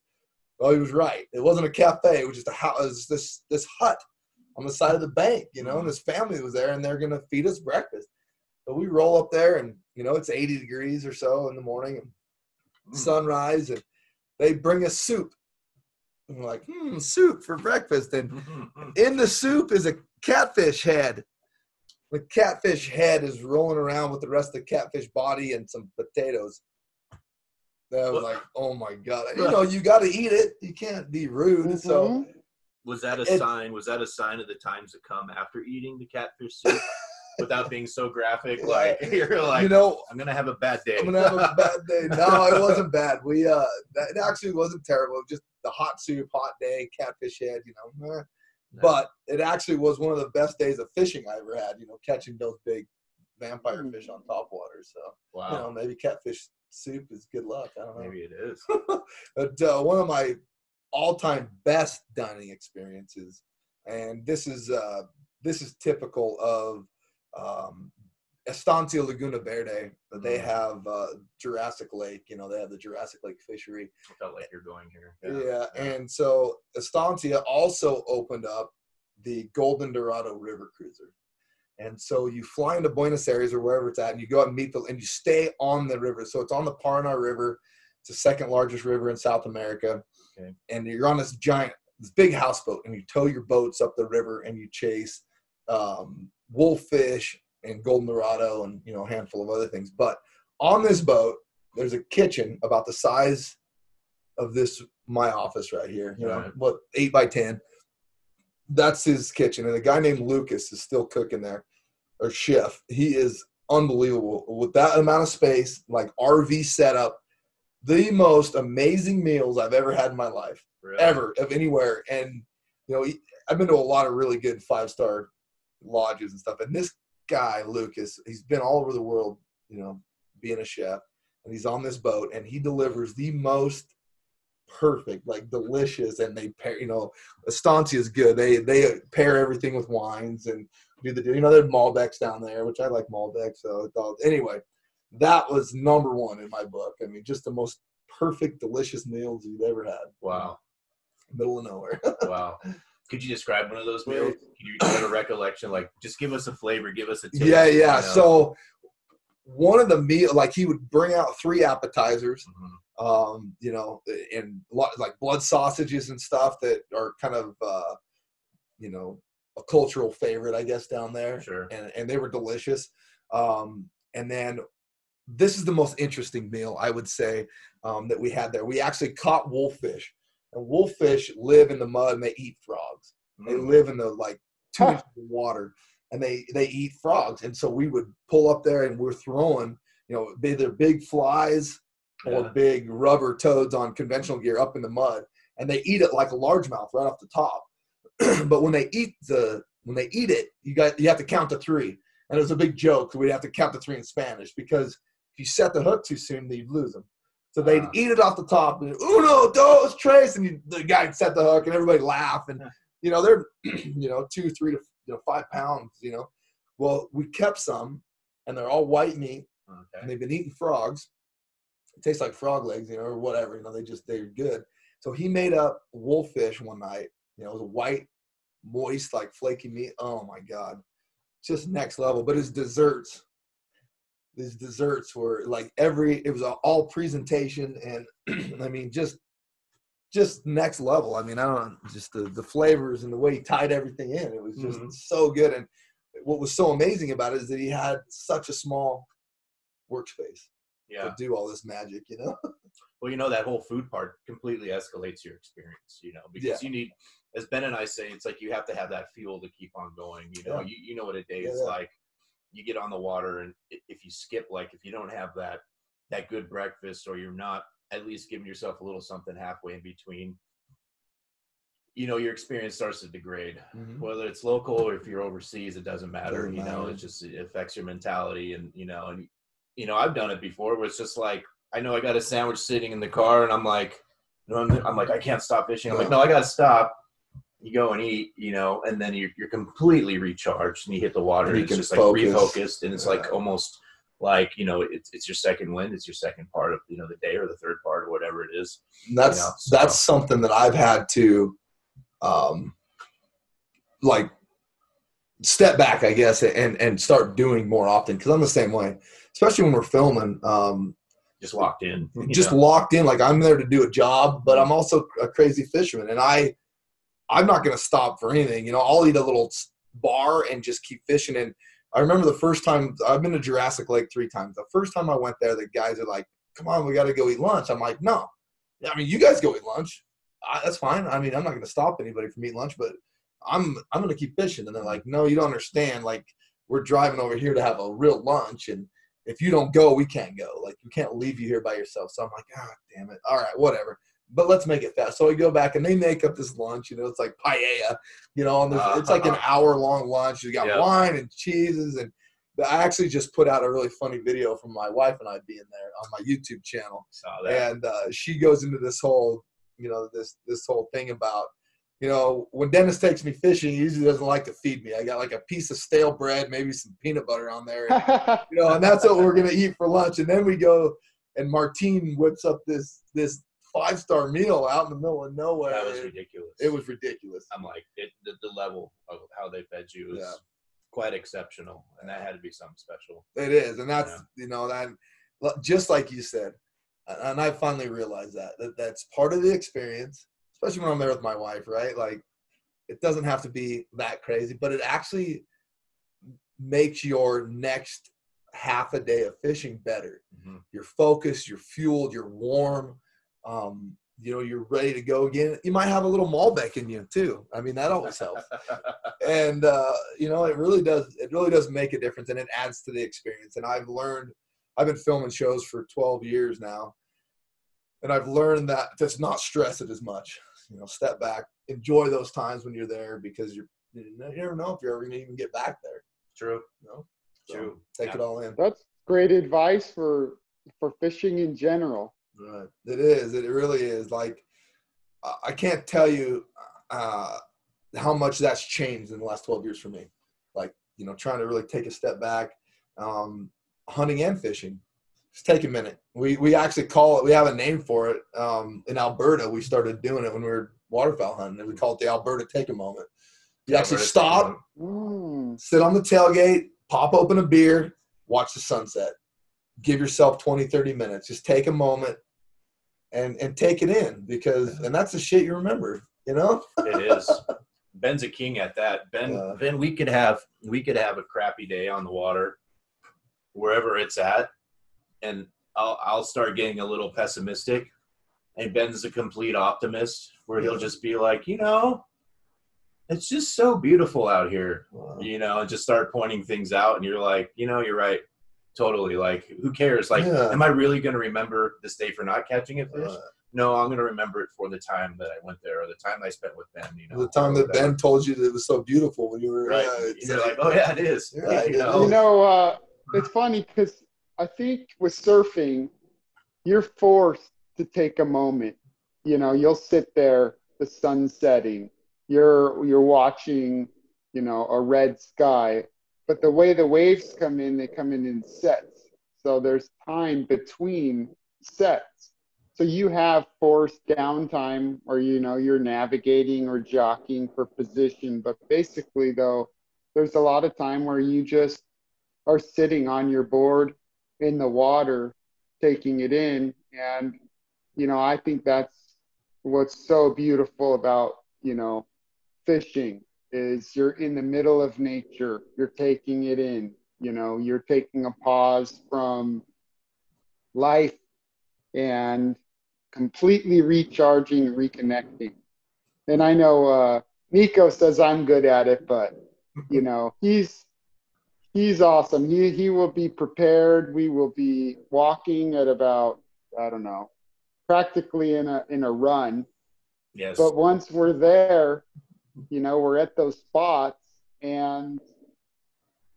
Well, he was right. It wasn't a cafe. It was just a house. It was this this hut on the side of the bank, you know, and his family was there, and they're gonna feed us breakfast. So we roll up there, and you know, it's 80 degrees or so in the morning, and Mm. sunrise, and they bring us soup. And we're like, hmm, soup for breakfast. And in the soup is a catfish head. The catfish head is rolling around with the rest of the catfish body and some potatoes. That was like, oh my god! You know, you got to eat it. You can't be rude. So Mhm. was that a It- sign was that a sign of the times to come after eating the catfish soup without being so graphic like you're like you know, i'm gonna have a bad day I'm gonna have a bad day. No, it wasn't bad. We uh, that, it actually wasn't terrible. It was just the hot soup, hot day, catfish head. You know, eh. but it actually was one of the best days of fishing I ever had. You know, catching those big vampire fish on top water. So you wow know, maybe catfish soup is good luck. I don't know. maybe it is but uh, one of my all-time best dining experiences, and this is uh, this is typical of um, Estancia Laguna Verde. They Mm. have uh, Jurassic Lake. You know, they have the Jurassic Lake fishery. I felt like you're going here Yeah, and so Estancia also opened up the Golden Dorado River Cruiser. And so you fly into Buenos Aires or wherever it's at, and you go out and meet the, and you stay on the river. So it's on the Paraná River. It's the second largest river in South America. Okay. And you're on this giant, this big houseboat, and you tow your boats up the river, and you chase um, wolffish and golden dorado, and you know a handful of other things. But on this boat, there's a kitchen about the size of this my office right here. You know, Right. what eight by ten. That's his kitchen, and a guy named Lucas is still cooking there, or chef. He is unbelievable with that amount of space, like RV setup. The most amazing meals I've ever had in my life, Really? ever of anywhere. And you know, I've been to a lot of really good five star lodges and stuff, and this guy, Lucas, he's been all over the world, you know, being a chef, and he's on this boat, and he delivers the most perfect, like delicious, and they pair, you know, Estancia is good. They they pair everything with wines and do the, you know, there's Malbecs down there, which I like Malbec. So anyway, that was number one in my book. I mean, just the most perfect, delicious meals you've ever had. Wow. Middle of nowhere. wow. Could you describe one of those meals? Can you have a recollection? Like, just give us a flavor, give us a taste. Yeah, yeah. You know? So one of the meal, like he would bring out three appetizers, mm-hmm. um, you know, and like blood sausages and stuff that are kind of, uh, you know, a cultural favorite, I guess, down there. Sure. And and they were delicious. Um, and then this is the most interesting meal I would say um, that we had there. We actually caught wolffish, and wolffish live in the mud and they eat frogs. Mm. They live in the like two inches of water, and they they eat frogs. And so we would pull up there and we're throwing, you know, either big flies or big rubber toads on conventional gear up in the mud, and they eat it like a largemouth right off the top. but when they eat the when they eat it, you got you have to count to three. And it was a big joke. We'd have to count to three in Spanish because if you set the hook too soon, you'd lose them. So they'd uh, eat it off the top and uno, dos, tres, and you, the guy set the hook and everybody laugh. And you know they're you know two, three to you know five pounds. You know, well we kept some, and they're all white meat, okay. and they've been eating frogs. It tastes like frog legs, you know, or whatever. You know, they just they're good. So he made up wolffish one night. You know, it was a white moist, like flaky meat. Oh my god, just next level. But his desserts, his desserts were like every. It was all presentation, and I mean, just just next level. I mean, I don't just the the flavors and the way he tied everything in. It was just mm-hmm. so good. And what was so amazing about it is that he had such a small workspace yeah. to do all this magic. You know. well, you know that whole food part completely escalates your experience. You know, because yeah. you need as Ben and I say, it's like you have to have that fuel to keep on going. You know, yeah. you, you know what a day is like. You get on the water, and if you skip, like if you don't have that that good breakfast, or you're not at least giving yourself a little something halfway in between, you know, your experience starts to degrade. Mm-hmm. Whether it's local or if you're overseas, it doesn't matter. Doesn't you know, it just it affects your mentality, and you know, and you know, I've done it before. Where it's just like I know I got a sandwich sitting in the car, and I'm like. You know, I'm, I'm like, I can't stop fishing. I'm like, no, I gotta stop you go and eat, you know, and then you're, you're completely recharged and you hit the water and, and it's just like refocused and it's yeah. like almost like, you know, it's, it's your second wind. It's your second part of, you know, the day or the third part or whatever it is. That's, you know, so. that's something that I've had to, um, like step back, I guess, and, and start doing more often. Cause I'm the same way, especially when we're filming, um, just locked in, just know? locked in. Like I'm there to do a job, but I'm also a crazy fisherman and I, I'm not going to stop for anything. You know, I'll eat a little bar and just keep fishing. And I remember the first time I've been to Jurassic Lake three times. The first time I went there, the guys are like, "Come on, we got to go eat lunch." I'm like, "No, I mean, you guys go eat lunch. I, that's fine. I mean, I'm not going to stop anybody from eating lunch, but I'm I'm going to keep fishing." And they're like, "No, you don't understand. Like, we're driving over here to have a real lunch, and if you don't go, we can't go. Like, we can't leave you here by yourself." So I'm like, "Ah, damn it. All right, whatever." But let's make it fast. So we go back and they make up this lunch. You know, it's like paella. You know, and uh, it's like an hour long lunch. You got yeah. wine and cheeses, and I actually just put out a really funny video from my wife and I being there on my YouTube channel. And uh, she goes into this whole, you know, this this whole thing about. You know, when Dennis takes me fishing, he usually doesn't like to feed me. I got like a piece of stale bread, maybe some peanut butter on there, and, you know, and that's what we're gonna eat for lunch. And then we go, and Martine whips up this this five star meal out in the middle of nowhere. That was ridiculous. It was ridiculous. I'm like, it, the, the level of how they fed you is yeah. quite exceptional, and that had to be something special. It is, and that's yeah. you know that just like you said, and I finally realized that that that's part of the experience, especially when I'm there with my wife. Right, like it doesn't have to be that crazy, but it actually makes your next half a day of fishing better. Mm-hmm. You're focused, you're fueled, you're warm um, you know, you're ready to go again. You might have a little Malbec in you too. I mean, that always helps. and uh, you know, it really does. It really does make a difference, and it adds to the experience. And I've learned. I've been filming shows for 12 years now, and I've learned that to not stress it as much. You know, step back, enjoy those times when you're there because you're. You never know if you're ever going to even get back there. True. No. True. Take Yeah. it all in. That's great advice for for fishing in general. Right. It is. It really is. Like, I- I can't tell you uh, how much that's changed in the last 12 years for me. Like, you know, trying to really take a step back, um, hunting and fishing. Just take a minute. We we actually call it. We have a name for it. Um, in Alberta, we started doing it when we were waterfowl hunting, and we call it the Alberta Take a Moment. You actually Alberta stop, sit on the tailgate, pop open a beer, watch the sunset. Give yourself 20, 30 minutes. Just take a moment and and take it in because and that's the shit you remember, you know? It is. Ben's a king at that. Ben, Yeah. Ben, we could have we could have a crappy day on the water, wherever it's at, and I'll I'll start getting a little pessimistic, and Ben's a complete optimist, where he'll just be like, you know, it's just so beautiful out here, you know, and just start pointing things out, and you're like, you know, you're right, totally. Like, who cares? Like, Yeah. am I really going to remember this day for not catching a fish? Uh, no, I'm going to remember it for the time that I went there or the time I spent with Ben. You know, the time that. Ben told you that it was so beautiful when you were right? uh, You're like, oh yeah, it is. You're right, you know? You know, uh, it's funny because I think with surfing, you're forced to take a moment. You know, you'll sit there, the sun setting, you're you're watching, you know, a red sky, but the way the waves come in, they come in in sets. So there's time between sets. So you have forced downtime, or you know, you're navigating or jockeying for position. But basically, though, there's a lot of time where you just are sitting on your board in the water, taking it in. And, you know, I think that's what's so beautiful about, you know, fishing is you're in the middle of nature. You're taking it in, you know, you're taking a pause from life and completely recharging, reconnecting. And I know uh, Nico says I'm good at it, but you know, he's he's awesome. He he will be prepared. We will be walking at about I don't know, practically in a in a run. Yes. But once we're there, you know, we're at those spots and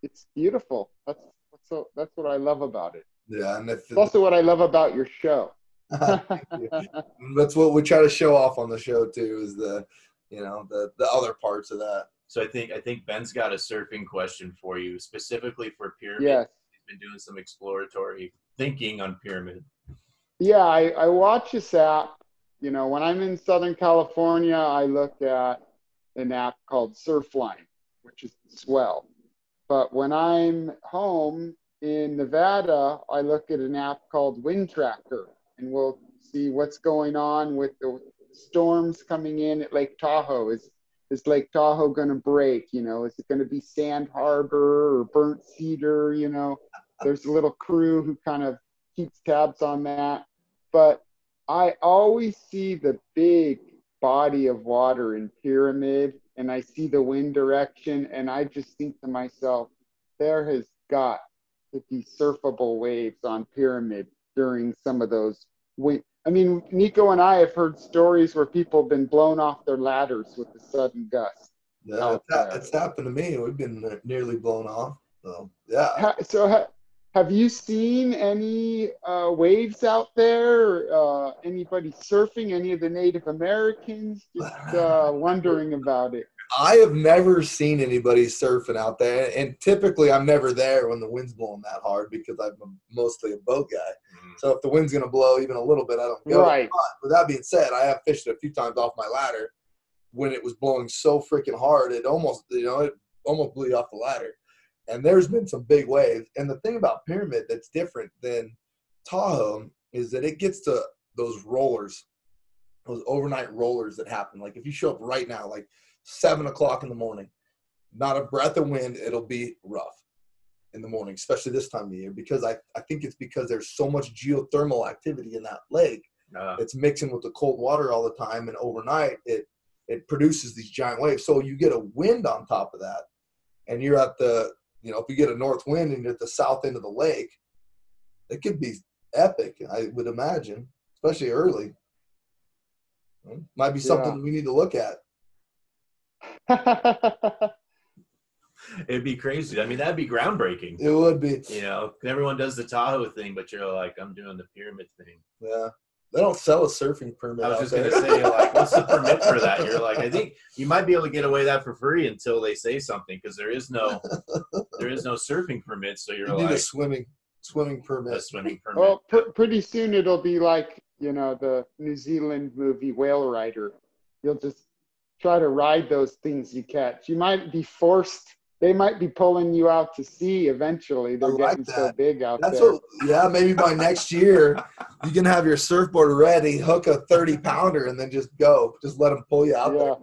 it's beautiful. That's that's so that's what I love about it. yeah, and if It's also what I love about your show. that's what we try to show off on the show too is the you know the the other parts of that. so I think I think Ben's got a surfing question for you specifically for pyramid. yes. He's been doing some exploratory thinking on pyramid. Yeah, I, I watch this app. You know, when I'm in Southern California, I look at an app called Surfline, which is swell. But when I'm home in Nevada, I look at an app called Wind Tracker, and we'll see what's going on with the storms coming in at Lake Tahoe. Is is Lake Tahoe going to break? You know, is it going to be Sand Harbor or Burnt Cedar? You know, there's a little crew who kind of keeps tabs on that. But I always see the big body of water in Pyramid and I see the wind direction and I just think to myself, there has got to be surfable waves on Pyramid during some of those wind. I mean, Nico and I have heard stories where people have been blown off their ladders with the sudden gust. Yeah, it's, hap- it's happened to me. We've been nearly blown off. So yeah, So, have you seen any uh, waves out there? Uh, anybody surfing? Any of the Native Americans? Just uh, wondering about it. I have never seen anybody surfing out there, and typically I'm never there when the wind's blowing that hard because I'm mostly a boat guy. So if the wind's gonna blow even a little bit, I don't go. Right. But with that being said, I have fished a few times off my ladder when it was blowing so freaking hard, it almost you know it almost blew you off the ladder. And there's been some big waves. And the thing about Pyramid that's different than Tahoe is that it gets to those rollers, those overnight rollers that happen. Like if you show up right now, like seven o'clock in the morning, not a breath of wind, it'll be rough in the morning, especially this time of year, because I, I think it's because there's so much geothermal activity in that lake. Uh, It's mixing with the cold water all the time, and overnight it it produces these giant waves. So you get a wind on top of that, and you're at the you know if you get a north wind and you're at the south end of the lake, it could be epic. I would imagine, especially early. Might be something we need to look at. It'd be crazy. I mean, that'd be groundbreaking. It would be. You know, everyone does the Tahoe thing, but you're like, I'm doing the pyramid thing. Yeah. They don't sell a surfing permit. I was just there. gonna say, like, what's the permit for that? You're like, I think you might be able to get away that for free until they say something, because there is no, there is no surfing permit. So you're you need like a swimming swimming a permit. swimming permit. Well, pr- pretty soon it'll be like you know the New Zealand movie Whale Rider. You'll just try to ride those things you catch. You might be forced. They might be pulling you out to sea eventually. They're like getting so big out That's there. what. Yeah, maybe by next year you can have your surfboard ready, hook a thirty pounder, and then just go. Just let them pull you out Yeah. there.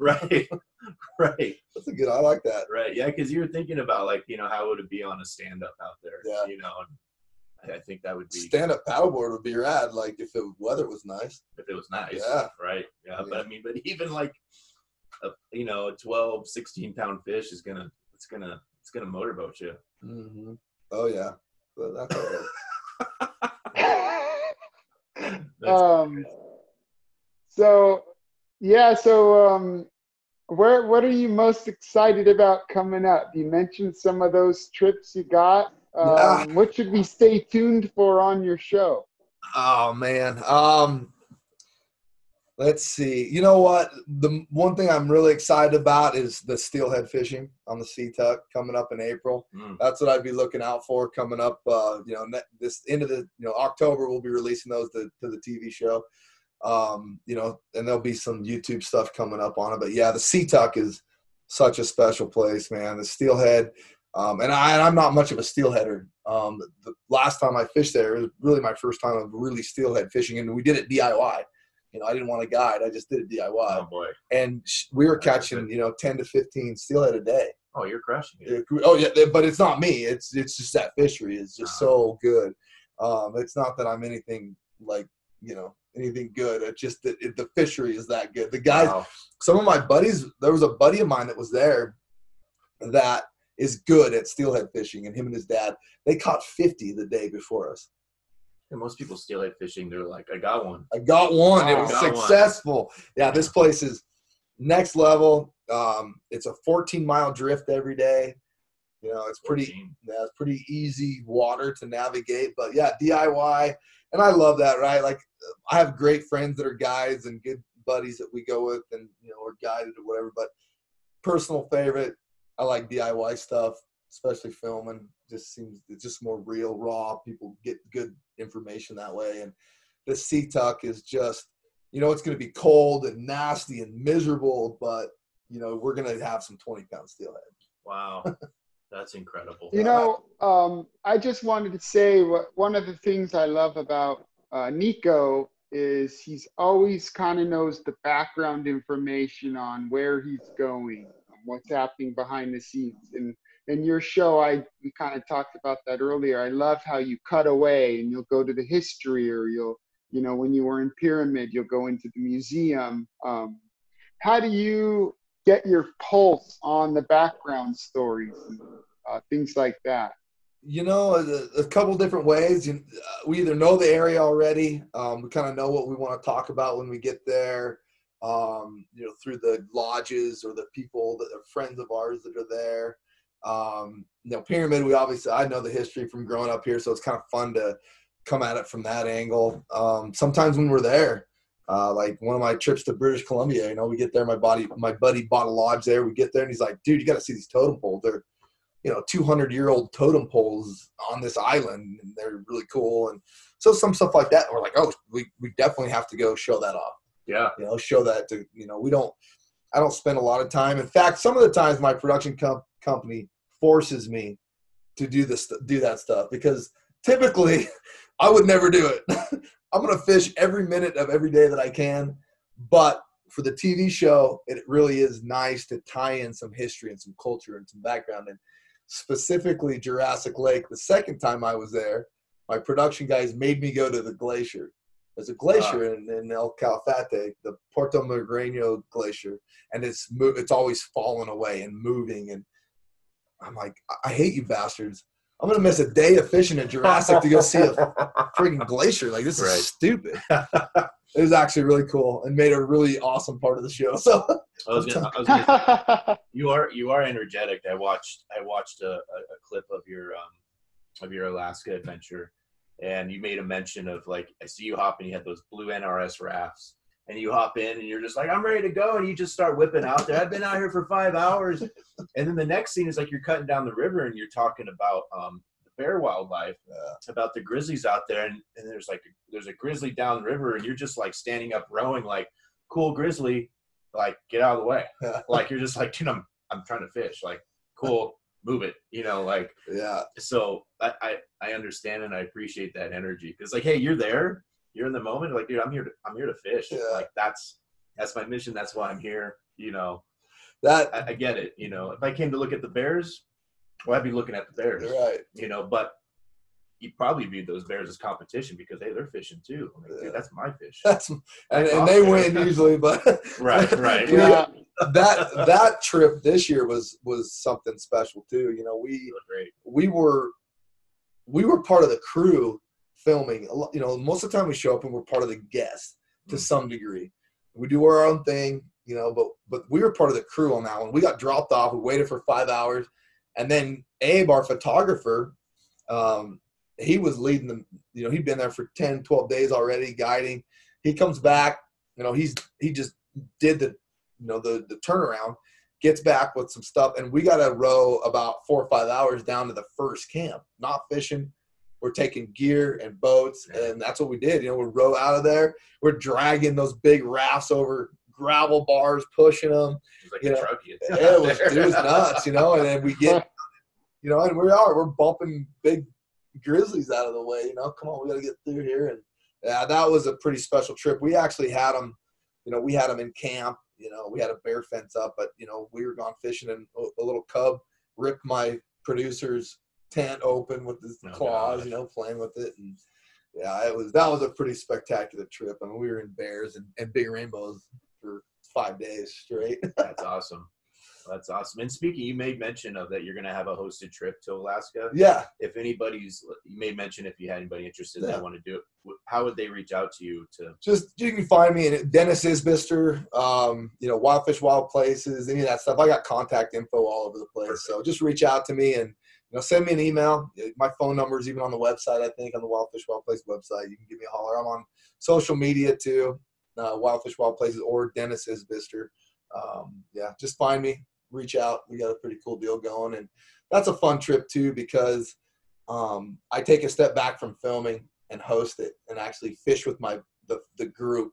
right, right, That's a good. I like that. right. Yeah, because you were thinking about like, you know, how would it be on a stand up out there? Yeah. You know, and I I think that would be Stand up paddleboard would be rad. Like if the weather was nice. if it was nice. Yeah. Right. Yeah. Yeah. But I mean, but even like, a, you know, a 12, 16 pound fish is gonna, it's gonna, it's gonna motorboat you. hmm Oh yeah. But that's all right. That's- um, so yeah, so um, where what are you most excited about coming up? You mentioned some of those trips you got. Um, What should we stay tuned for on your show? Oh man. Um let's see. You know what? The one thing I'm really excited about is the steelhead fishing on the Situk coming up in April. Mm. That's what I'd be looking out for coming up. Uh, you know, this end of the you know October we'll be releasing those to, to the TV show. Um, you know, and there'll be some YouTube stuff coming up on it. But yeah, the Situk is such a special place, man. The steelhead. Um, and I, I'm not much of a steelheader. Um, the last time I fished there it was really my first time of really steelhead fishing, and we did it DIY. You know, I didn't want a guide; I just did a DIY. Oh boy. And sh- we were catching, you know, 10 to 15 steelhead a day. Oh, you're crushing it. Oh yeah, but it's not me. It's it's just that fishery is just so good. Um, it's not that I'm anything like you know anything good. It's just that it, the fishery is that good. The guys, Wow. some of my buddies, there was a buddy of mine that was there that is good at steelhead fishing, and him and his dad they caught 50 the day before us. And most people steelhead fishing. They're like, I got one. I got one. it was Got one. successful. Yeah, this place is next level. Um, it's a 14 mile drift every day. You know, it's pretty 14. yeah, it's pretty easy water to navigate. But yeah, DIY, and I love that. Right, like I have great friends that are guides and good buddies that we go with, and you know, we're guided or whatever. But personal favorite, I like DIY stuff, especially filming. Just seems it's just more real, raw. People get good information that way, and the Situk is just, you know, it's going to be cold and nasty and miserable, but you know, we're going to have some 20 pound steelhead. Wow. That's incredible. You know, um, I just wanted to say what one of the things I love about uh, Nico is he's always kind of knows the background information on where he's going, what's happening behind the scenes. And in your show, I we kind of talked about that earlier. I love how you cut away and you'll go to the history, or you'll, you know, when you were in Pyramid, you'll go into the museum. Um, how do you get your pulse on the background stories and uh, things like that? You know, a, a couple different ways. You, uh, we either know the area already. Um, we kind of know what we want to talk about when we get there. Um, you know, through the lodges or the people that are friends of ours that are there. Um, you know, pyramid. We obviously I know the history from growing up here, so it's kind of fun to come at it from that angle. Um, sometimes when we're there, uh, like one of my trips to British Columbia, you know, we get there. My body, my buddy bought a lodge there. We get there, and he's like, "Dude, you got to see these totem poles. They're you know 200 year old totem poles on this island and they're really cool and so some stuff like that we're like oh we, we definitely have to go show that off Yeah. you know show that to you know we don't i don't spend a lot of time in fact some of the times my production com- company forces me to do this do that stuff because typically i would never do it i'm going to fish every minute of every day that i can but for the tv show it really is nice to tie in some history and some culture and some background and specifically Jurassic Lake. The second time I was there, my production guys made me go to the glacier. There's a glacier in, in El Calafate, the Perito Moreno Glacier, and it's mo- it's always falling away and moving. And I'm like, I I hate you bastards. I'm gonna miss a day of fishing at Jurassic to go see a freaking glacier. Like this is stupid. it was actually really cool and made a really awesome part of the show. So I was gonna, I was gonna you are you are energetic. I watched I watched a, a, a clip of your um, of your Alaska adventure, and you made a mention of like I see you hop and You had those blue NRS rafts, and you hop in, and you're just like I'm ready to go, and you just start whipping out there. I've been out here for five hours, and then the next scene is like you're cutting down the river, and you're talking about um, the bear wildlife, about the grizzlies out there, and, and there's like there's a grizzly down the river, and you're just like standing up rowing like cool grizzly, like get out of the way. Like you're just like dude i'm i'm trying to fish like cool move it you know like yeah, so i i, I understand and i appreciate that energy because like hey you're there you're in the moment like dude i'm here to i'm here to fish Yeah. like that's that's my mission that's why i'm here you know that I, I get it you know if i came to look at the bears well i'd be looking at the bears right. you know but you probably viewed those bears as competition because hey they're fishing too I'm like, Yeah. dude that's my fish That's and, and they win usually, but right right yeah. That that trip this year was was something special too. You know, we we were we were part of the crew filming. You know, most of the time we show up and we're part of the guest to Mm. some degree. We do our own thing, you know, but but we were part of the crew on that one. We got dropped off. We waited for five hours, and then Abe, our photographer, um, he was leading them. You know, he'd been there for 10, 12 days already, guiding. He comes back. You know, he's he just did the you know the the turnaround gets back with some stuff, and we got to row about four or five hours down to the first camp. Not fishing, we're taking gear and boats, and that's what we did. You know, we row out of there. We're dragging those big rafts over gravel bars, pushing them. it was like You a know, truck Yeah, it was, it was nuts, you know. And then we get, you know, and we are we're bumping big grizzlies out of the way. You know, come on, we got to get through here. And yeah, that was a pretty special trip. We actually had them, you know, we had them in camp. You know, we had a bear fence up, but you know, we were gone fishing, and a- a little cub ripped my producer's tent open with his Oh, claws. gosh. You know, playing with it, and yeah, it was that was a pretty spectacular trip. I mean, we were in bears and, and big rainbows for five days straight. That's awesome. That's awesome. And speaking, you made mention of that you're going to have a hosted trip to Alaska. yeah, If anybody's, you made mention if you had anybody interested Yeah. that want to do it, how would they reach out to you to? just you can find me in Dennis Isbister, um, you know, Wildfish Wild Places, any of that stuff. I got contact info all over the place. So just reach out to me and you know send me an email. My phone number is even on the website. I think on the Wildfish Wild Places website. You can give me a holler. I'm on social media too, uh, Wildfish Wild Places or Dennis Isbister. Um, yeah, just find me, reach out. We got a pretty cool deal going, and that's a fun trip too because um, I take a step back from filming and host it and actually fish with my the, the group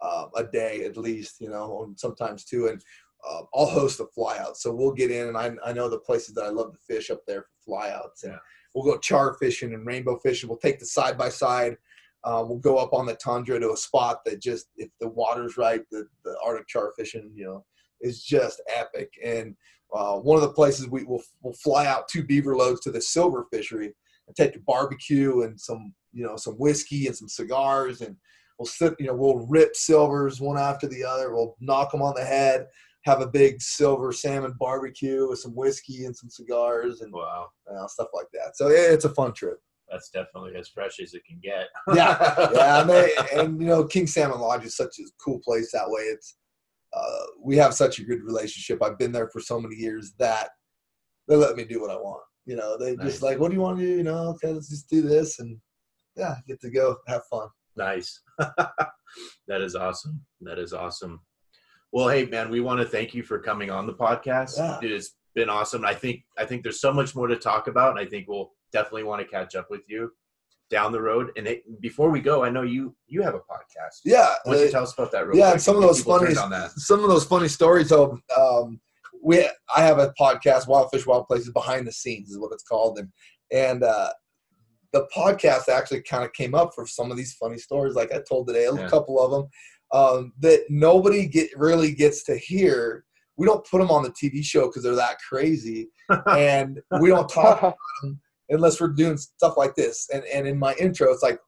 uh, a day at least, you know, and sometimes two. And uh, I'll host a flyout. So we'll get in, and I, I know the places that I love to fish up there for flyouts. And Yeah. we'll go char fishing and rainbow fishing. We'll take the side by side. Uh, we'll go up on the tundra to a spot that just, if the water's right, the, the Arctic char fishing, you know, is just epic. And uh, one of the places we will we'll fly out two beaver loads to the silver fishery and take a barbecue and some you know some whiskey and some cigars and we'll sit you know we'll rip silvers one after the other. We'll knock them on the head have a big silver salmon barbecue with some whiskey and some cigars and Wow, uh, stuff like that. So yeah, it's a fun trip that's definitely as fresh as it can get. yeah yeah and, you know king salmon lodge is such a cool place that way it's uh, we have such a good relationship i've been there for so many years that they let me do what i want you know they Nice. just like what do you want to do you know okay let's just do this and yeah get to go have fun Nice. that is awesome. That is awesome. Well, hey man, we want to thank you for coming on the podcast. Yeah. Dude, it's been awesome. I think I think there's so much more to talk about, and I think we'll definitely want to catch up with you down the road. And it, before we go, I know you you have a podcast. yeah Why don't you uh, tell us about that real yeah, quick? some of those funny turned on that. some of those funny stories of um, we I have a podcast, Wild Fish, Wild Places, behind the scenes is what it's called, and and uh, the podcast actually kind of came up for some of these funny stories, like I told today, a Yeah. couple of them um, that nobody get really gets to hear. We don't put them on the TV show because they're that crazy, and we don't talk unless we're doing stuff like this. And and in my intro, it's like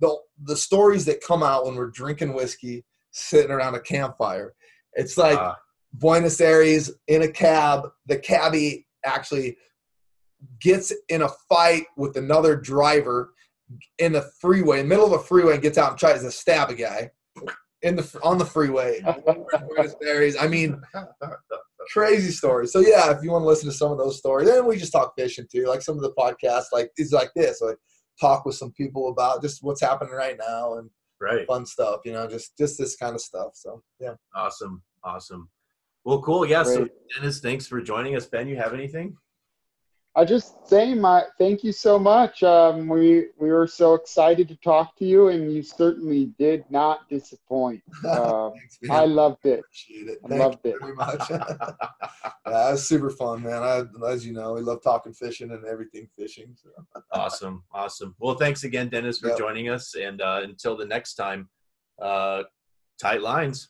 the the stories that come out when we're drinking whiskey, sitting around a campfire. It's like Ah, Buenos Aires in a cab. The cabbie actually gets in a fight with another driver in the freeway, in the middle of a freeway, and gets out and tries to stab a guy. in the on the freeway. Buenos Aires. I mean, crazy stories. So yeah, if you want to listen to some of those stories, then we just talk fishing too. Like some of the podcasts, like is like this, like talk with some people about just what's happening right now and Right. fun stuff. You know, just just this kind of stuff. So yeah. Awesome. Awesome. Well, cool. Yeah. So, Dennis, thanks for joining us. Ben, you have anything? I just say my thank you so much. Um, we we were so excited to talk to you, and you certainly did not disappoint. Uh, Thanks, man. I loved it. appreciate it. I Thank loved you it. very much. yeah, it was super fun, man. I, as you know, we love talking fishing and everything fishing. So. awesome. Awesome. Well, thanks again, Dennis, for Yep. joining us. And uh, until the next time, uh, tight lines.